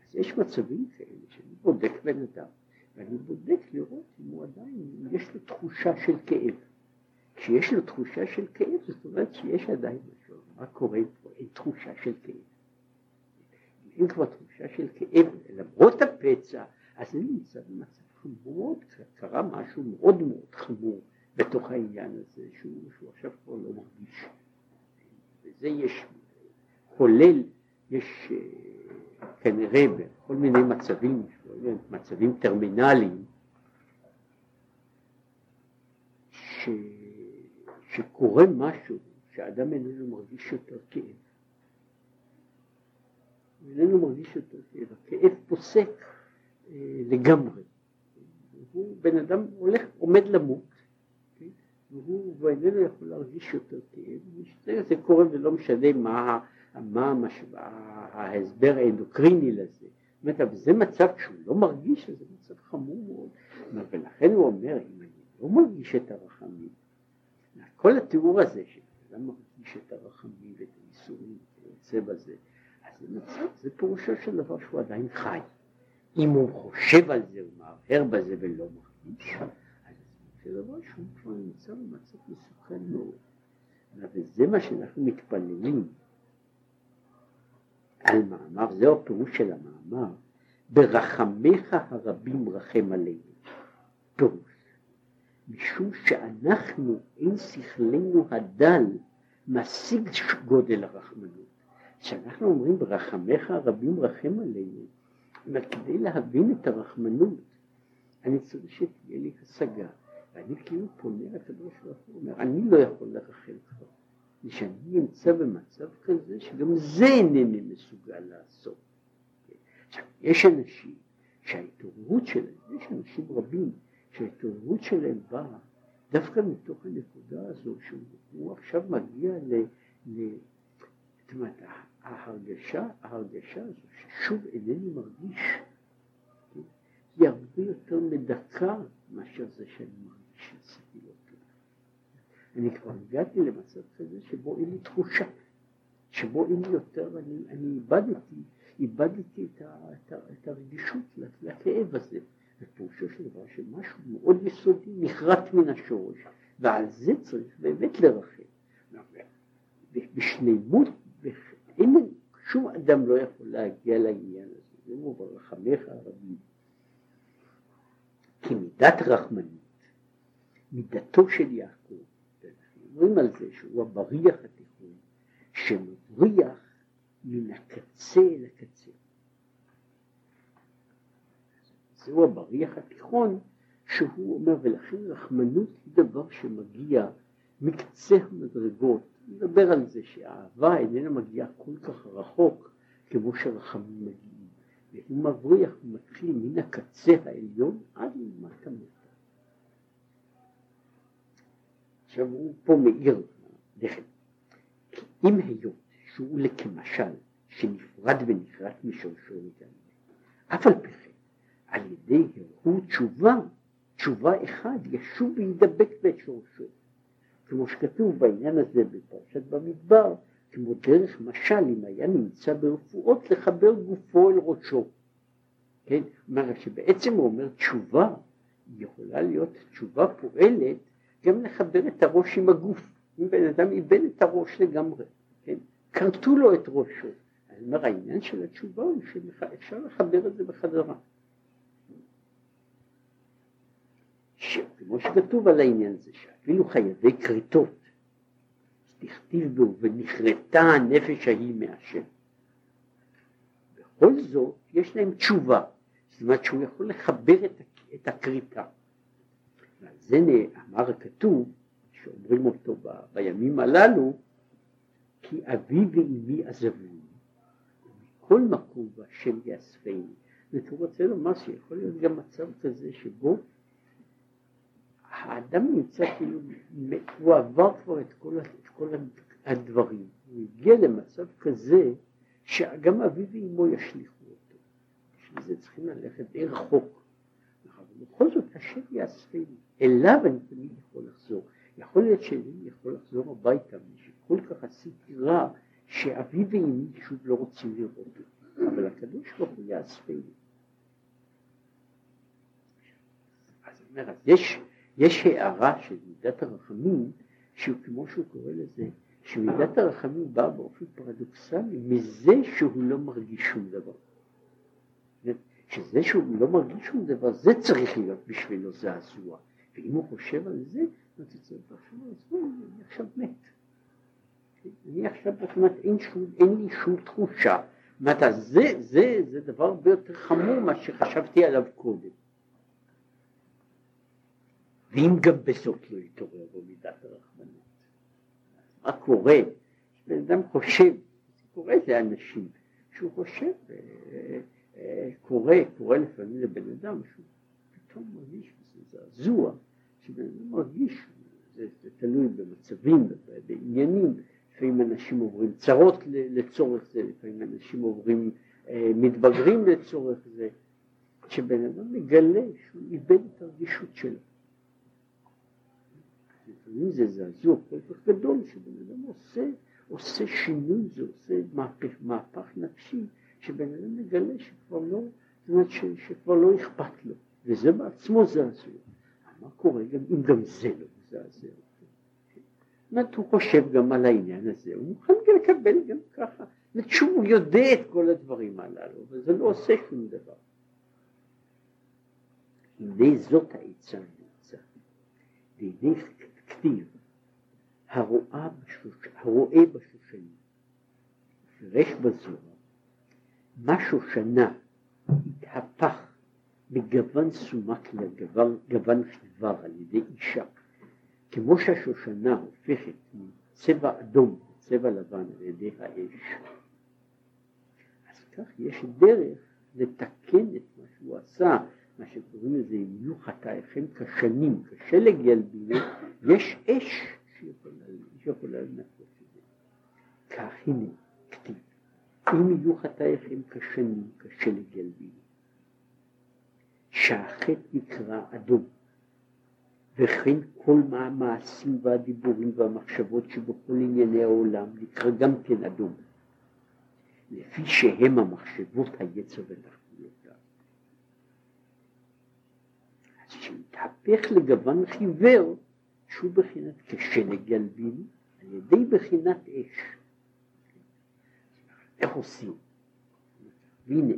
אז יש מצבים כאלה שאני בודק בן אדם, ואני בודק לראות אם הוא עדיין, אם יש לו תחושה של כאב. כשיש לו תחושה של כאב, זאת אומרת שיש עדיין משהו, מה קורה פה? אין תחושה של כאב. אם כבר תחושה של כאב, למרות הפצע, אז אני נמצא במצב חמור, קרה משהו מאוד מאוד חמור בתוך העניין הזה, שהוא, שהוא עכשיו כבר לא מרגיש. וזה יש, כולל, יש אה, כנראה בכל מיני מצבים, מצבים טרמינליים, ש, שקורה משהו שאדם איננו מרגיש יותר כאב. איננו מרגיש יותר כאב, הכאב פוסק אה, לגמרי. הוא בן אדם הולך, עומד למות, כן? והוא איננו יכול להרגיש יותר כאב, זה קורה ולא משנה מה, מה המש... ההסבר האנדוקריני לזה. זאת אומרת, זה מצב שהוא לא מרגיש, זה מצב חמור מאוד. ולכן הוא אומר, אם אני לא מרגיש את הרחמים, כל התיאור הזה, שאדם מרגיש את הרחמים ואת הייסורים וכיוצא בזה, אז זה מצב, זה פירושו של דבר שהוא עדיין חי. אם הוא חושב על זה, הוא מהרהר בזה ולא מרגיש, אז זה דבר שהוא כבר נמצא במצב מסוכן מאוד. וזה מה שאנחנו מתפללים על מאמר, זהו הפירוש של המאמר, ברחמיך הרבים רחם עלינו. פירוש, משום שאנחנו, אין שכלנו הדל, משיג גודל הרחמנות. כשאנחנו אומרים ברחמיך הרבים רחם עלינו, אומרת, כדי להבין את הרחמנות, אני צריך שתהיה לי השגה. ואני כאילו פונה לקדוש ברוך הוא, אומר, אני לא יכול לרחם כבר. שאני נמצא במצב כזה שגם זה אינני מסוגל לעשות. עכשיו, יש אנשים שההתעוררות שלהם, יש אנשים רבים שההתעוררות שלהם באה דווקא מתוך הנקודה הזו שהוא עכשיו מגיע ל... ל זאת אומרת, ההרגשה, ההרגשה הזו ששוב אינני מרגיש, כן, היא הרבה יותר מדכא מאשר זה שאני מרגיש שעשיתי לא טוב. אני כבר הגעתי למצב כזה שבו אין לי תחושה, שבו אין לי יותר, אני, אני איבדתי, איבדתי את, ה, את, ה, את הרגישות לכאב הזה. ופירושו של דבר שמשהו מאוד יסודי נחרט מן השורש, ועל זה צריך באמת לרחם. בשלמות אין, שום אדם לא יכול להגיע לעניין הזה, זה הוא ברחמך הרבים. כי מידת רחמנות, מידתו של יעקב, אנחנו אומרים על זה שהוא הבריח התיכון, שמבריח מן הקצה אל הקצה. זהו הבריח התיכון, שהוא אומר, ולכן רחמנות היא דבר שמגיע מקצה המדרגות נדבר על זה שהאהבה איננה מגיעה כל כך רחוק כמו שרחמים מגיעים. והוא מבריח, הוא מתחיל מן הקצה העליון עד למטה מטה. עכשיו הוא פה מאיר לכם. אם היות שהוא לכמשל שנפרד ונכרת משורשו לגמרי, אף על פי כן על ידי הרהור תשובה, תשובה אחד ישוב וידבק בית שורשו. כמו שכתוב בעניין הזה בפרשת במדבר, כמו דרך משל אם היה נמצא ברפואות לחבר גופו אל ראשו. כן, אומרת שבעצם הוא אומר תשובה, יכולה להיות תשובה פועלת גם לחבר את הראש עם הגוף. אם בן אדם איבד את הראש לגמרי, כן, כרתו לו את ראשו. אז אומר העניין של התשובה הוא שאפשר לחבר את זה בחזרה. כמו שכתוב על העניין הזה, שאפילו חייבי כריתות, תכתיב בו ונכרתה הנפש ההיא מהשם. בכל זאת יש להם תשובה, זאת אומרת שהוא יכול לחבר את, את הכריתה. ועל זה אמר הכתוב, שאומרים אותו ב, בימים הללו, כי אבי ואמי עזבוני, ומכל מקום והשם יאספני. זאת הוא רוצה לומר שיכול להיות גם מצב כזה שבו האדם נמצא כאילו, הוא עבר כבר את כל, את כל הדברים, הוא הגיע למצב כזה שגם אבי ואמו ישליכו אותו. בשביל זה צריכים ללכת די רחוק. אבל בכל זאת השם יאספני, אליו אני תמיד יכול לחזור. יכול להיות שאני יכול לחזור הביתה, שכל כך עשיתי רע, שאבי ואמי שוב לא רוצים לראות אותי, אבל הקדוש ברוך הוא יאספני. אז אומר, יש, יש הערה של מידת הרחמים, שהוא כמו שהוא קורא לזה, שמידת הרחמים באה באופן פרדוקסלי מזה שהוא לא מרגיש שום דבר. שזה שהוא לא מרגיש שום דבר, זה צריך להיות בשבילו זעזוע. ואם הוא חושב על זה, אז הוא צריך לחשוב על זה, אני עכשיו מת. אני עכשיו, אומרת, אין, אין לי שום תחושה. זאת אומרת, זה, זה, זה דבר הרבה יותר חמור ממה שחשבתי עליו קודם. ואם גם בזאת לא יתעורר בו מידת הרחמנות, מה קורה? בן אדם חושב, קורה לאנשים, שהוא חושב, אה, אה, קורה, קורה לפעמים לבן אדם שהוא פתאום מרגיש זעזוע, שבן אדם מרגיש, זה, זה תלוי במצבים, בעניינים, לפעמים אנשים עוברים צרות לצורך זה, לפעמים אנשים עוברים, אה, מתבגרים לצורך זה, שבן אדם מגלה שהוא איבד את הרגישות שלו. לפעמים זה זעזוע כל כך גדול שבן אדם עושה, עושה שינוי, זה עושה מהפך, מהפך נפשי, שבן אדם מגלה שכבר לא, זאת אומרת ש, שכבר לא אכפת לו, וזה בעצמו זעזוע. מה קורה גם אם גם זה לא מזעזע אותו? זאת הוא חושב גם על העניין הזה, הוא מוכן לקבל גם ככה. זאת אומרת שהוא יודע את כל הדברים הללו, וזה לא עושה שום דבר. הנה זאת העצה הנעצה, והנה כתיב, הרואה, בשוש... הרואה בשושנים, פירש בזוהר, מה שושנה התהפך מגוון סומק לגוון חיוור על ידי אישה, כמו שהשושנה הופכת מצבע אדום לצבע לבן על ידי האש. אז כך יש דרך לתקן את מה שהוא עשה, מה שקוראים לזה יהיו חטאיכם כשנים, כשלג ילבינו, יש אש שיכולה לנקות את זה. כך הנה, כתיב, אם יהיו חטאיכם כשנים, כשלג ילבינו. שהחטא נקרא אדום, וכן כל המעשים והדיבורים והמחשבות שבכל ענייני העולם נקרא גם כן אדום, לפי שהם המחשבות היצר ותחתיותיו. אז שהתהפך לגוון חיוור, שהוא בחינת כשלג ילבין, על ידי בחינת אש. איך עושים? והנה,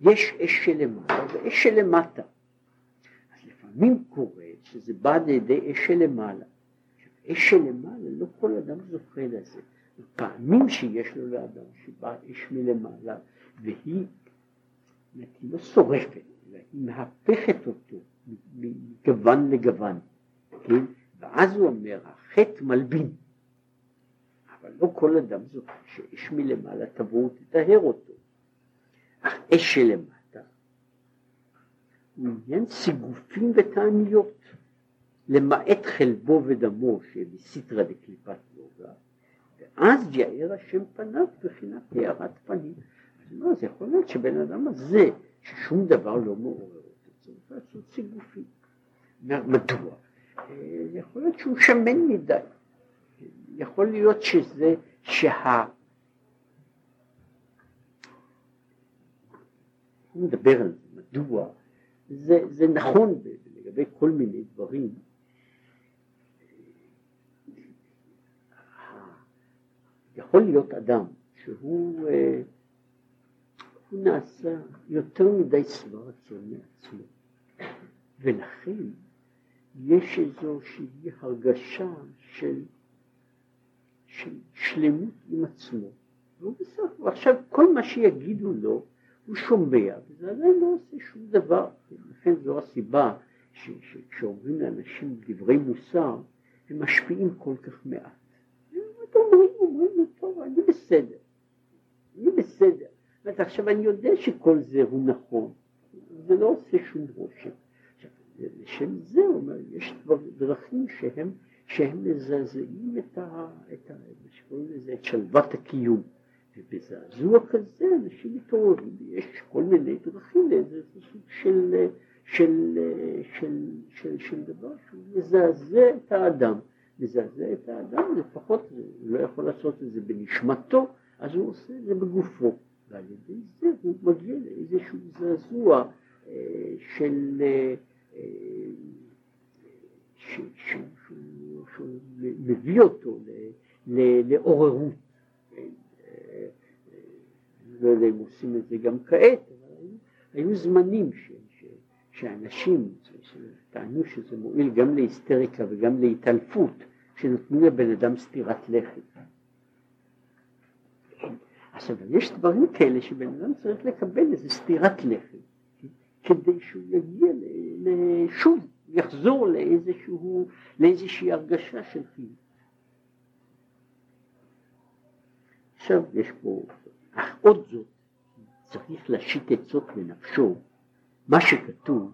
יש אש שלמעלה ואש שלמטה. אז לפעמים קורה שזה בא לידי אש שלמעלה. אש שלמעלה לא כל אדם זוכה לזה. פעמים שיש לו לאדם שבא אש מלמעלה והיא היא לא שורפת, אלא היא מהפכת אותו מגוון לגוון, כן? ואז הוא אומר, החטא מלבין. אבל לא כל אדם זוכה שאש מלמעלה תבוא ותטהר אותו. אך אש שלמטה הוא עניין סיגופים ותעניות, למעט חלבו ודמו שבסיטרא דקליפת יוגה, ואז יאר השם פניו בחינת הארת פנים. אז לא, זה יכול להיות שבן אדם הזה, ששום דבר לא מעורר צריך לעשות סיגופים. מדוע? אה, יכול להיות שהוא שמן מדי. יכול להיות שזה, שה... מדבר על זה, מדוע, זה, זה נכון לגבי כל מיני דברים. יכול להיות אדם שהוא אה, הוא נעשה יותר מדי שבע רצון מעצמו, ולכן יש איזושהי הרגשה של, של שלמות עם עצמו, ועכשיו כל מה שיגידו לו הוא שומע, וזה עדיין לא עושה שום דבר, לכן זו הסיבה שכשאומרים לאנשים דברי מוסר, הם משפיעים כל כך מעט. אומרים, אומרים, טוב, אני בסדר, אני בסדר. אז עכשיו אני יודע שכל זה הוא נכון, זה לא עושה שום רושם. לשם זה, הוא אומר, יש דרכים שהם, שהם מזעזעים את, ה, את, ה, לזה, את שלוות הקיום. ובזעזוע כזה אנשים מתעוררים, יש כל מיני דרכים לאיזה סוג של, של, של, של, של דבר שהוא מזעזע את האדם. מזעזע את האדם, לפחות הוא לא יכול לעשות את זה בנשמתו, אז הוא עושה את זה בגופו. ועל ידי זה הוא מגיע לאיזשהו זעזוע אה, של... אה, שהוא מביא אותו לעוררות. לא יודע אם עושים את זה גם כעת, אבל היו זמנים שאנשים טענו שזה מועיל גם להיסטריקה וגם להתעלפות, שנתנו לבן אדם סטירת לחי. עכשיו, יש דברים כאלה שבן אדם צריך לקבל איזה סטירת לחי, כדי שהוא יגיע לשוב, יחזור לאיזשהו, לאיזושהי הרגשה של חיוב. עכשיו יש פה, אך עוד זאת, צריך להשית עצות לנפשו, מה שכתוב,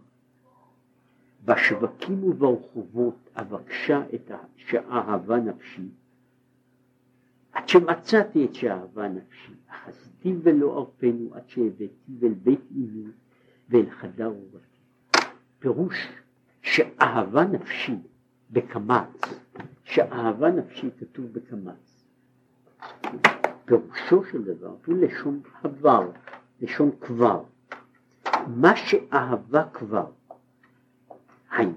בשווקים וברחובות אבקשה את שאהבה נפשי, שמצאתי את שאהבה נפשי, אחזתי ולא ארפנו עד שהבאתי אל בית אמי ואל חדר ובתי. פירוש שאהבה נפשי בקמץ, שאהבה נפשי כתוב בקמץ. פירושו של דבר הוא לשון עבר, לשון כבר. מה שאהבה כבר, היינו.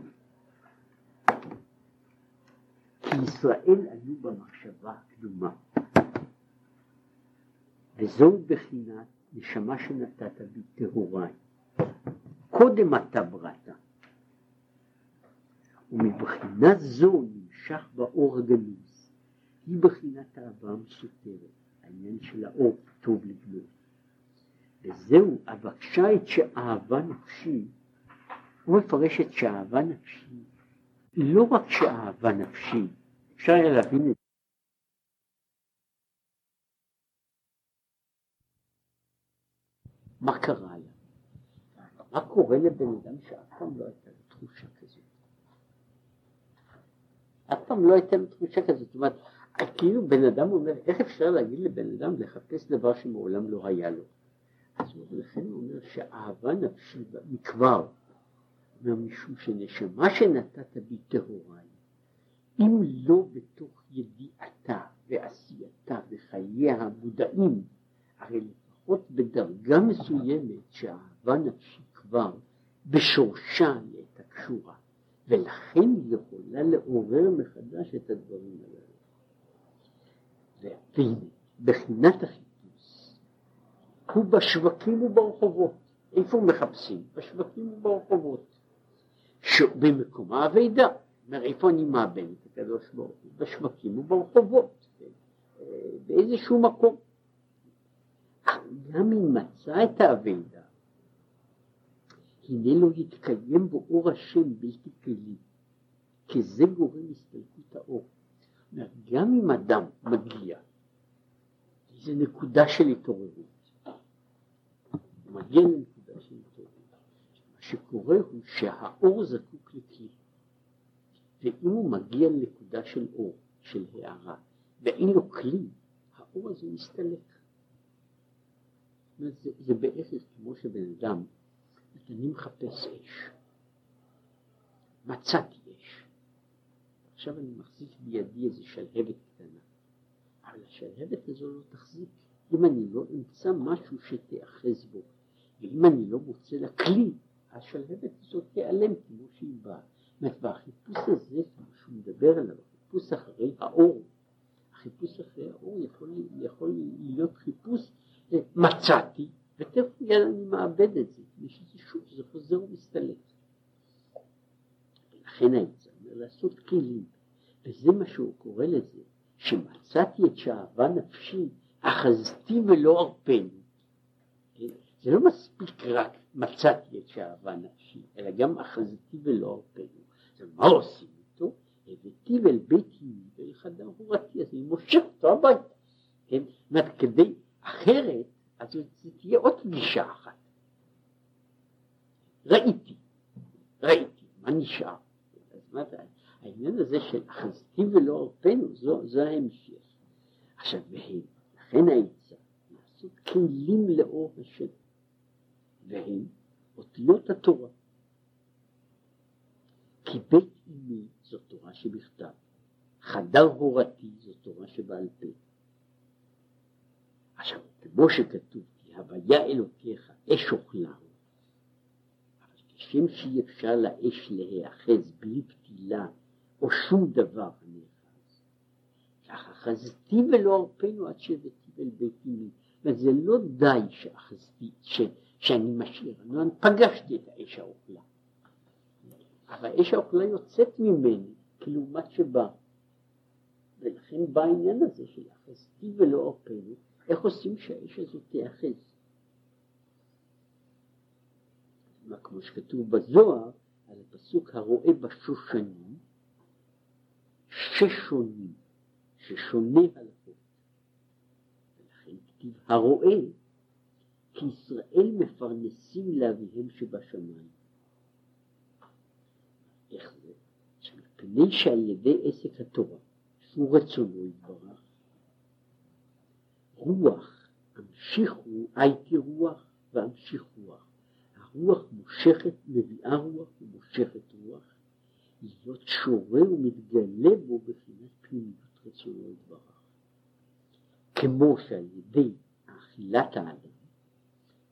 כי ישראל היו במחשבה הקדומה, וזו בחינת נשמה שנתת בי טהוריי. קודם אתה בראת. ומבחינה זו נמשך באור הגנוז. היא בחינת האהבה המסותרת, העניין של האור טוב לגנוז. וזהו, אבקשה את שאהבה נפשי, הוא מפרש את שאהבה נפשי, לא רק שאהבה נפשי, אפשר היה להבין את מה קרה לה? מה קורה לבן אדם שאף פעם לא הייתה לו תחושה כזאת? אף פעם לא הייתה לו תחושה כזאת. זאת אומרת, כאילו בן אדם אומר, איך אפשר להגיד לבן אדם לחפש דבר שמעולם לא היה לו? אז לכן הוא אומר שאהבה נפשית מכבר, משום שנשמה שנתת בי טהוריי, אם לא בתוך ידיעתה ועשייתה וחייה המודעים, הרי לפחות בדרגה מסוימת שאהבה נפשית כבר בשורשה הייתה קשורה, ולכן היא יכולה לעורר מחדש את הדברים הללו. והנה, בחינת החיפוש הוא בשווקים וברחובות. איפה מחפשים? בשווקים וברחובות. במקום האבידה. אומר, איפה אני מאבד את הקדוש ברוך הוא? בשווקים וברחובות, כן? באיזשהו מקום. גם אם מצא את האבידה, הנה לא יתקיים בו אור השם בלתי כלי, כי זה גורם הסתלקות האור. גם אם אדם מגיע לאיזו נקודה של התעוררות, הוא מגיע לנקודה של התעוררות, מה שקורה הוא שהאור זקוק לכלי. ואם הוא מגיע לנקודה של אור, של הערה, ואין לו כלי, האור הזה מסתלק. זה, זה בערך כמו שבן אדם, אני מחפש אש, מצאתי אש, עכשיו אני מחזיק בידי איזה שלהבת קטנה, אבל השלהבת הזו לא תחזיק, אם אני לא אמצא משהו שתאחז בו, ואם אני לא מוצא לה כלי, השלהבת הזאת תיעלם כמו שהיא באה. והחיפוש הזה, שהוא מדבר עליו, החיפוש אחרי האור, החיפוש אחרי האור יכול, יכול להיות חיפוש, מצאתי, ותכף מיד אני מאבד את זה, שזה שוב, זה חוזר ומסתלק. ולכן העצה אומר לעשות כלים, וזה מה שהוא קורא לזה, שמצאתי את שאהבה נפשי, אחזתי ולא ארפני. זה לא מספיק רק מצאתי את שאהבה נפשי, אלא גם אחזתי ולא ארפנו. מה עושים איתו? הבאתי אל בית אמי ואל חדר הורתי, אז אני מושך אותו הביתה. כן? כדי, אחרת, אז זה תהיה עוד פגישה אחת. ראיתי, ראיתי, מה נשאר? זה? העניין הזה של אחזתי ולא ארפנו, זו ההמשך. עכשיו, והם, לכן העצה, לעשות כלים לאור השם, והם אותיות התורה. כי בית אמי זו תורה שבכתב, חדר הורתי זו תורה שבעל פה. עכשיו, כמו שכתוב, כי הוויה אלוקיך אש אוכלה כשם שאי אפשר לאש להיאחז בלי פתילה או שום דבר הנאחז. ככה חזתי ולא ארפנו עד שהבאתי אל בית אמי. וזה לא די שאחזתי, ש, שאני משאיר, אני פגשתי את האש האוכלה. אבל האש האוכלה יוצאת ממני כלעומת שבא. ולכן בא העניין הזה של אחזתי ולא ארפנו, איך עושים שהאש הזאת תיאחז? כמו שכתוב בזוהר, על הפסוק הרואה בשושנים, ששונים, ששונה הלכות. ולכן כתיב הרואה, כי ישראל מפרנסים לאביהם שבשמיים. איך זה? מפני שעל ידי עסק התורה, שהוא רצונו יתברך, רוח, המשיכו, הייתי רוח והמשיך רוח. הרוח מושכת, מביאה רוח ומושכת רוח, להיות שורה ומתגלה בו בחינת פנימיות רצונו יתברך. כמו שעל ידי אכילת האדם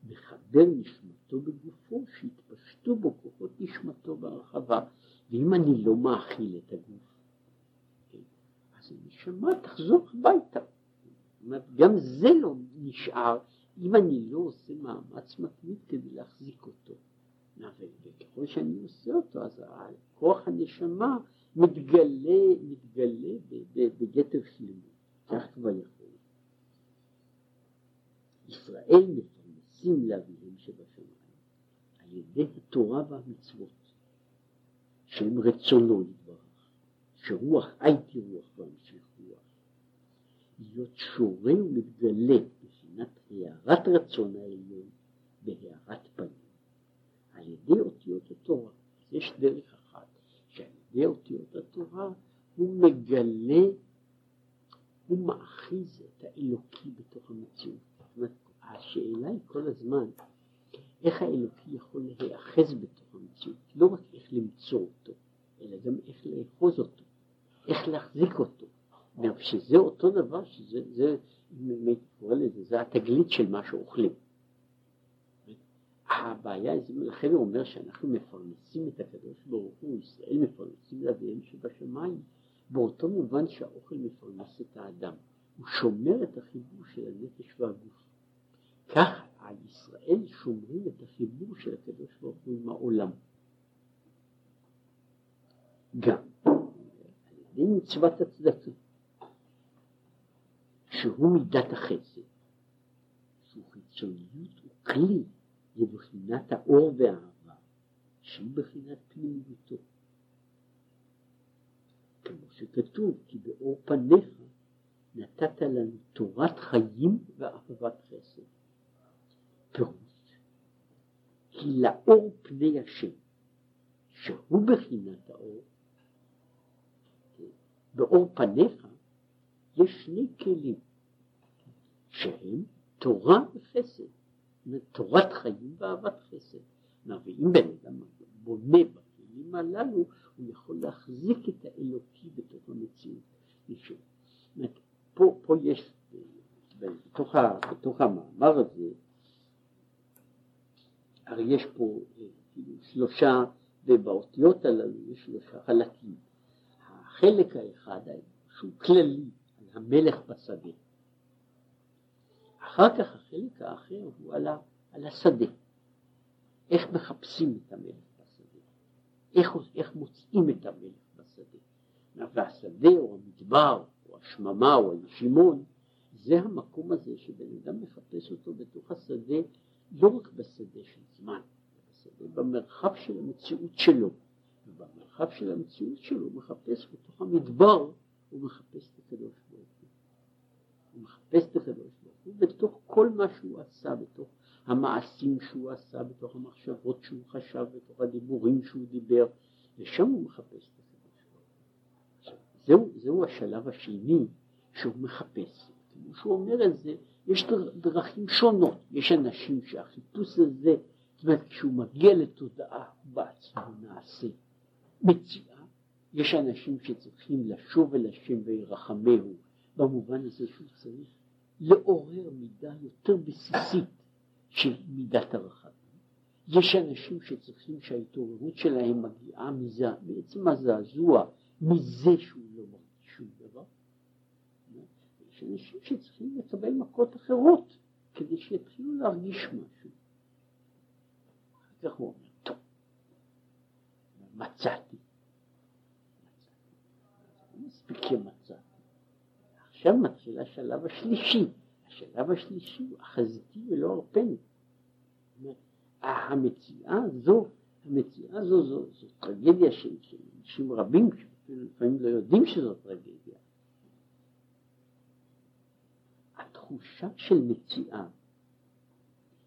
מחבר נשמתו בגופו, שיתפשטו בו כוחות נשמתו בהרחבה. ואם אני לא מאכיל את הגוף, אז הנשמה תחזור הביתה. גם זה לא נשאר אם אני לא עושה מאמץ מתמיד כדי להחזיק אותו. וככל שאני עושה אותו, אז כוח הנשמה מתגלה, מתגלה בגתר שלמות. כך כבר יכול. ישראל מפרנסים לאביהם שבשמיים על ידי התורה והמצוות, שהם רצונו יתברך, שרוח הייתי רוח והמשיך רוח, להיות שורה ומתגלה מבחינת הארת רצון העליון בהארת פנים על ידי אותיות התורה. יש דרך אחת שעל ידי אותיות התורה הוא מגלה, הוא מאחיז את האלוקי בתוך המציאות. זאת אומרת, השאלה היא כל הזמן איך האלוקי יכול להיאחז בתוך המציאות, לא רק איך למצוא אותו, אלא גם איך לאחוז אותו, איך להחזיק אותו. שזה אותו דבר, שזה זה, אם לזה, זה התגלית של מה שאוכלים. הבעיה, לכן הוא אומר שאנחנו מפרנסים את הקדוש ברוך הוא, ישראל מפרנסים לאביהם שבשמיים, באותו מובן שהאוכל מפרנס את האדם, הוא שומר את החיבור של הנפש והגוף. כך על ישראל שומרים את החיבור של הקדוש ברוך הוא עם העולם. גם על ידי מצוות הצדקה. שהוא מידת החסד, שהוא חיצוניות וכלי לבחינת האור והאהבה, שהיא בחינת פנימיותו. כמו שכתוב, כי באור פניך נתת לנו תורת חיים ואהבת חסד. פירוש, כי לאור פני השם, שהוא בחינת האור, באור פניך יש שני כלים שהם תורה וחסד, תורת חיים ואהבת חסד. ואם בן אדם בונה בכלים הללו, הוא יכול להחזיק את האלוקי בתוך המציאות. פה, פה יש, בתוך, ה, בתוך המאמר הזה, הרי יש פה אה, כאילו שלושה, ובאותיות הללו יש שלושה חלקים. החלק האחד שהוא כללי, המלך בשדה. אחר כך החלק האחר הוא על, ה, על השדה. איך מחפשים את המלך בשדה? איך, איך מוצאים את המלך בשדה? והשדה או המדבר או השממה או הישימון זה המקום הזה שבן אדם מחפש אותו בתוך השדה לא רק בשדה של זמן, בשדה במרחב של המציאות שלו, ובמרחב של המציאות שלו הוא מחפש בתוך המדבר, הוא מחפש את הקדוש ברוך הוא. הוא מחפש את הקדוש בתוך כל מה שהוא עשה, בתוך המעשים שהוא עשה, בתוך המחשבות שהוא חשב, בתוך הדיבורים שהוא דיבר, ושם הוא מחפש את הקדוש ברוך הוא. זהו, זהו השלב השני שהוא מחפש. כמו שהוא אומר את זה, יש דרכים שונות. יש אנשים שהחיפוש הזה, זאת אומרת, כשהוא מגיע לתודעה, הוא בעצמו נעשה מציאה. יש אנשים שצריכים לשוב אל השם וירחמהו, במובן הזה שהוא צריך לעורר מידה יותר בסיסית של מידת הרחמים. יש אנשים שצריכים שההתעוררות שלהם מגיעה מזה, בעצם הזעזוע, מזה שהוא לא מרגיש שום דבר. יש אנשים שצריכים לקבל מכות אחרות כדי שיתחילו להרגיש משהו. כך הוא אומר, טוב, מצאתי. מספיק שמצאתי. עכשיו מתחיל השלב השלישי. השלב השלישי הוא החזיתי ולא ערפני. המציאה הזו, המציאה הזו זו, זו טרגדיה של אנשים רבים שלפעמים לא יודעים שזו טרגדיה. התחושה של מציאה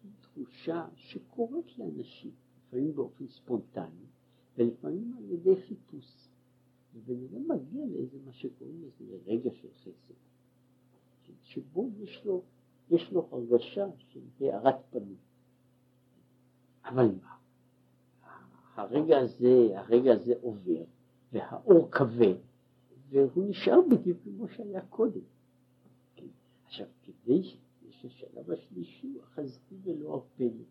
היא תחושה שקורית לאנשים, לפעמים באופן ספונטני ולפעמים על ידי חיפוש. ובן אדם מגיע לאיזה מה שקוראים לזה רגע של חסד, שבו יש לו, יש לו הרגשה של הארת פנים. אבל מה? הרגע הזה, הרגע הזה עובר, והאור כבד, והוא נשאר בדיוק כמו שהיה קודם. עכשיו, כדי שיש השלב השלישי החזקי ולא הפלא.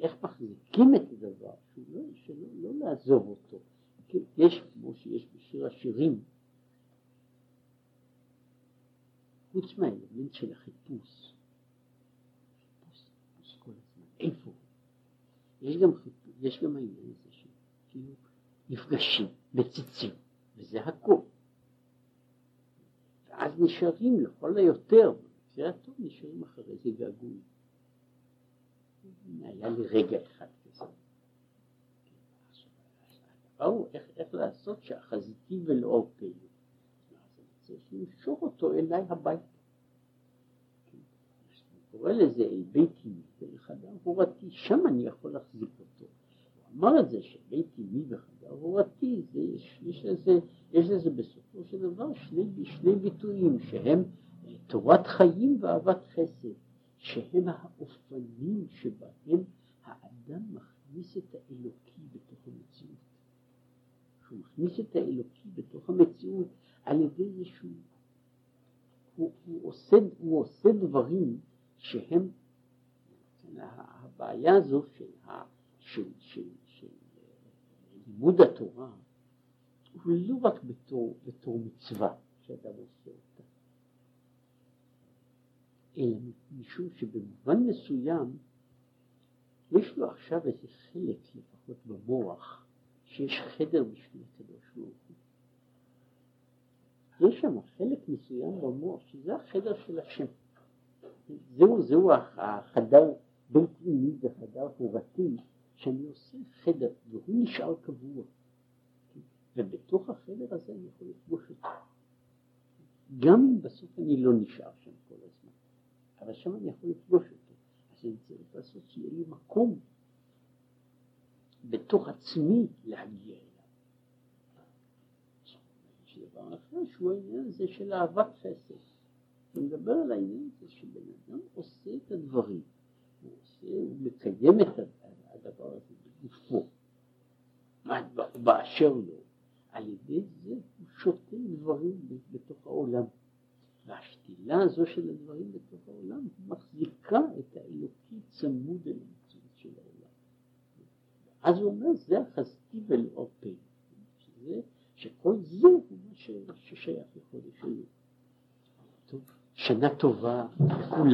איך מחזיקים את הדבר, שלא, שלא לא לעזוב אותו. יש, כמו שיש בשיר השירים, חוץ מהאלמנט של החיפוש, חיפוש, כל הזמן, איפה? יש גם חיפוש, יש גם העניין הזה שכאילו נפגשים, מציצים, וזה הכל. ואז נשארים לכל היותר, במקרה הטוב נשארים אחרי זה געגועים. היה לי רגע אחד כזה. הוא איך, איך לעשות שהחזיתי ולא עורפנו. צריך למשוך אותו אליי הביתה. אני קורא לזה אל בית אמי ולחדר הורתי, שם אני יכול להחזיק אותו. הוא אמר את זה שבית אמי וחדר הורתי, זה, יש, יש, לזה, יש לזה בסופו של דבר שני, שני ביטויים שהם תורת חיים ואהבת חסד, שהם האופנים שבהם האדם מכניס את האלוקי בתוך המציאות. מכניס את האלוקי בתוך המציאות על ידי שהוא הוא, הוא, עושה, הוא עושה דברים שהם, הבעיה הזו של, של, של, של לימוד התורה הוא לא רק בתור, בתור מצווה שאדם עושה אותה, אלא משום שבמובן מסוים יש לו עכשיו איזה חלק לפחות במוח שיש חדר בשביל הקדוש ברוך הוא. יש שם חלק מסוים במוח שזה החדר של השם. זהו, זהו החדר בין פנימי וחדר הורתי שאני עושה חדר והוא נשאר קבוע. ובתוך החדר הזה אני יכול לפגוש אותו. גם אם בסוף אני לא נשאר שם כל הזמן, אבל שם אני יכול לפגוש אותו. אז אני צריך לעשות שיהיה לי מקום בתוך עצמי להגיע אליו. דבר אחר שהוא העניין הזה של אהבת חסד. הוא מדבר על העניין הזה שבן אדם עושה את הדברים, הוא עושה, הוא מקיים את הדבר הזה בגופו, באשר לו, על ידי זה הוא שותה דברים בתוך העולם. והשתילה הזו של הדברים בתוך העולם מחזיקה את האלוקי צמוד אל המציאות של העולם. אז הוא אומר זה ולא פה, שזה, שכל זה הוא מה ששייך לחודש. טוב, שנה טובה לכולם.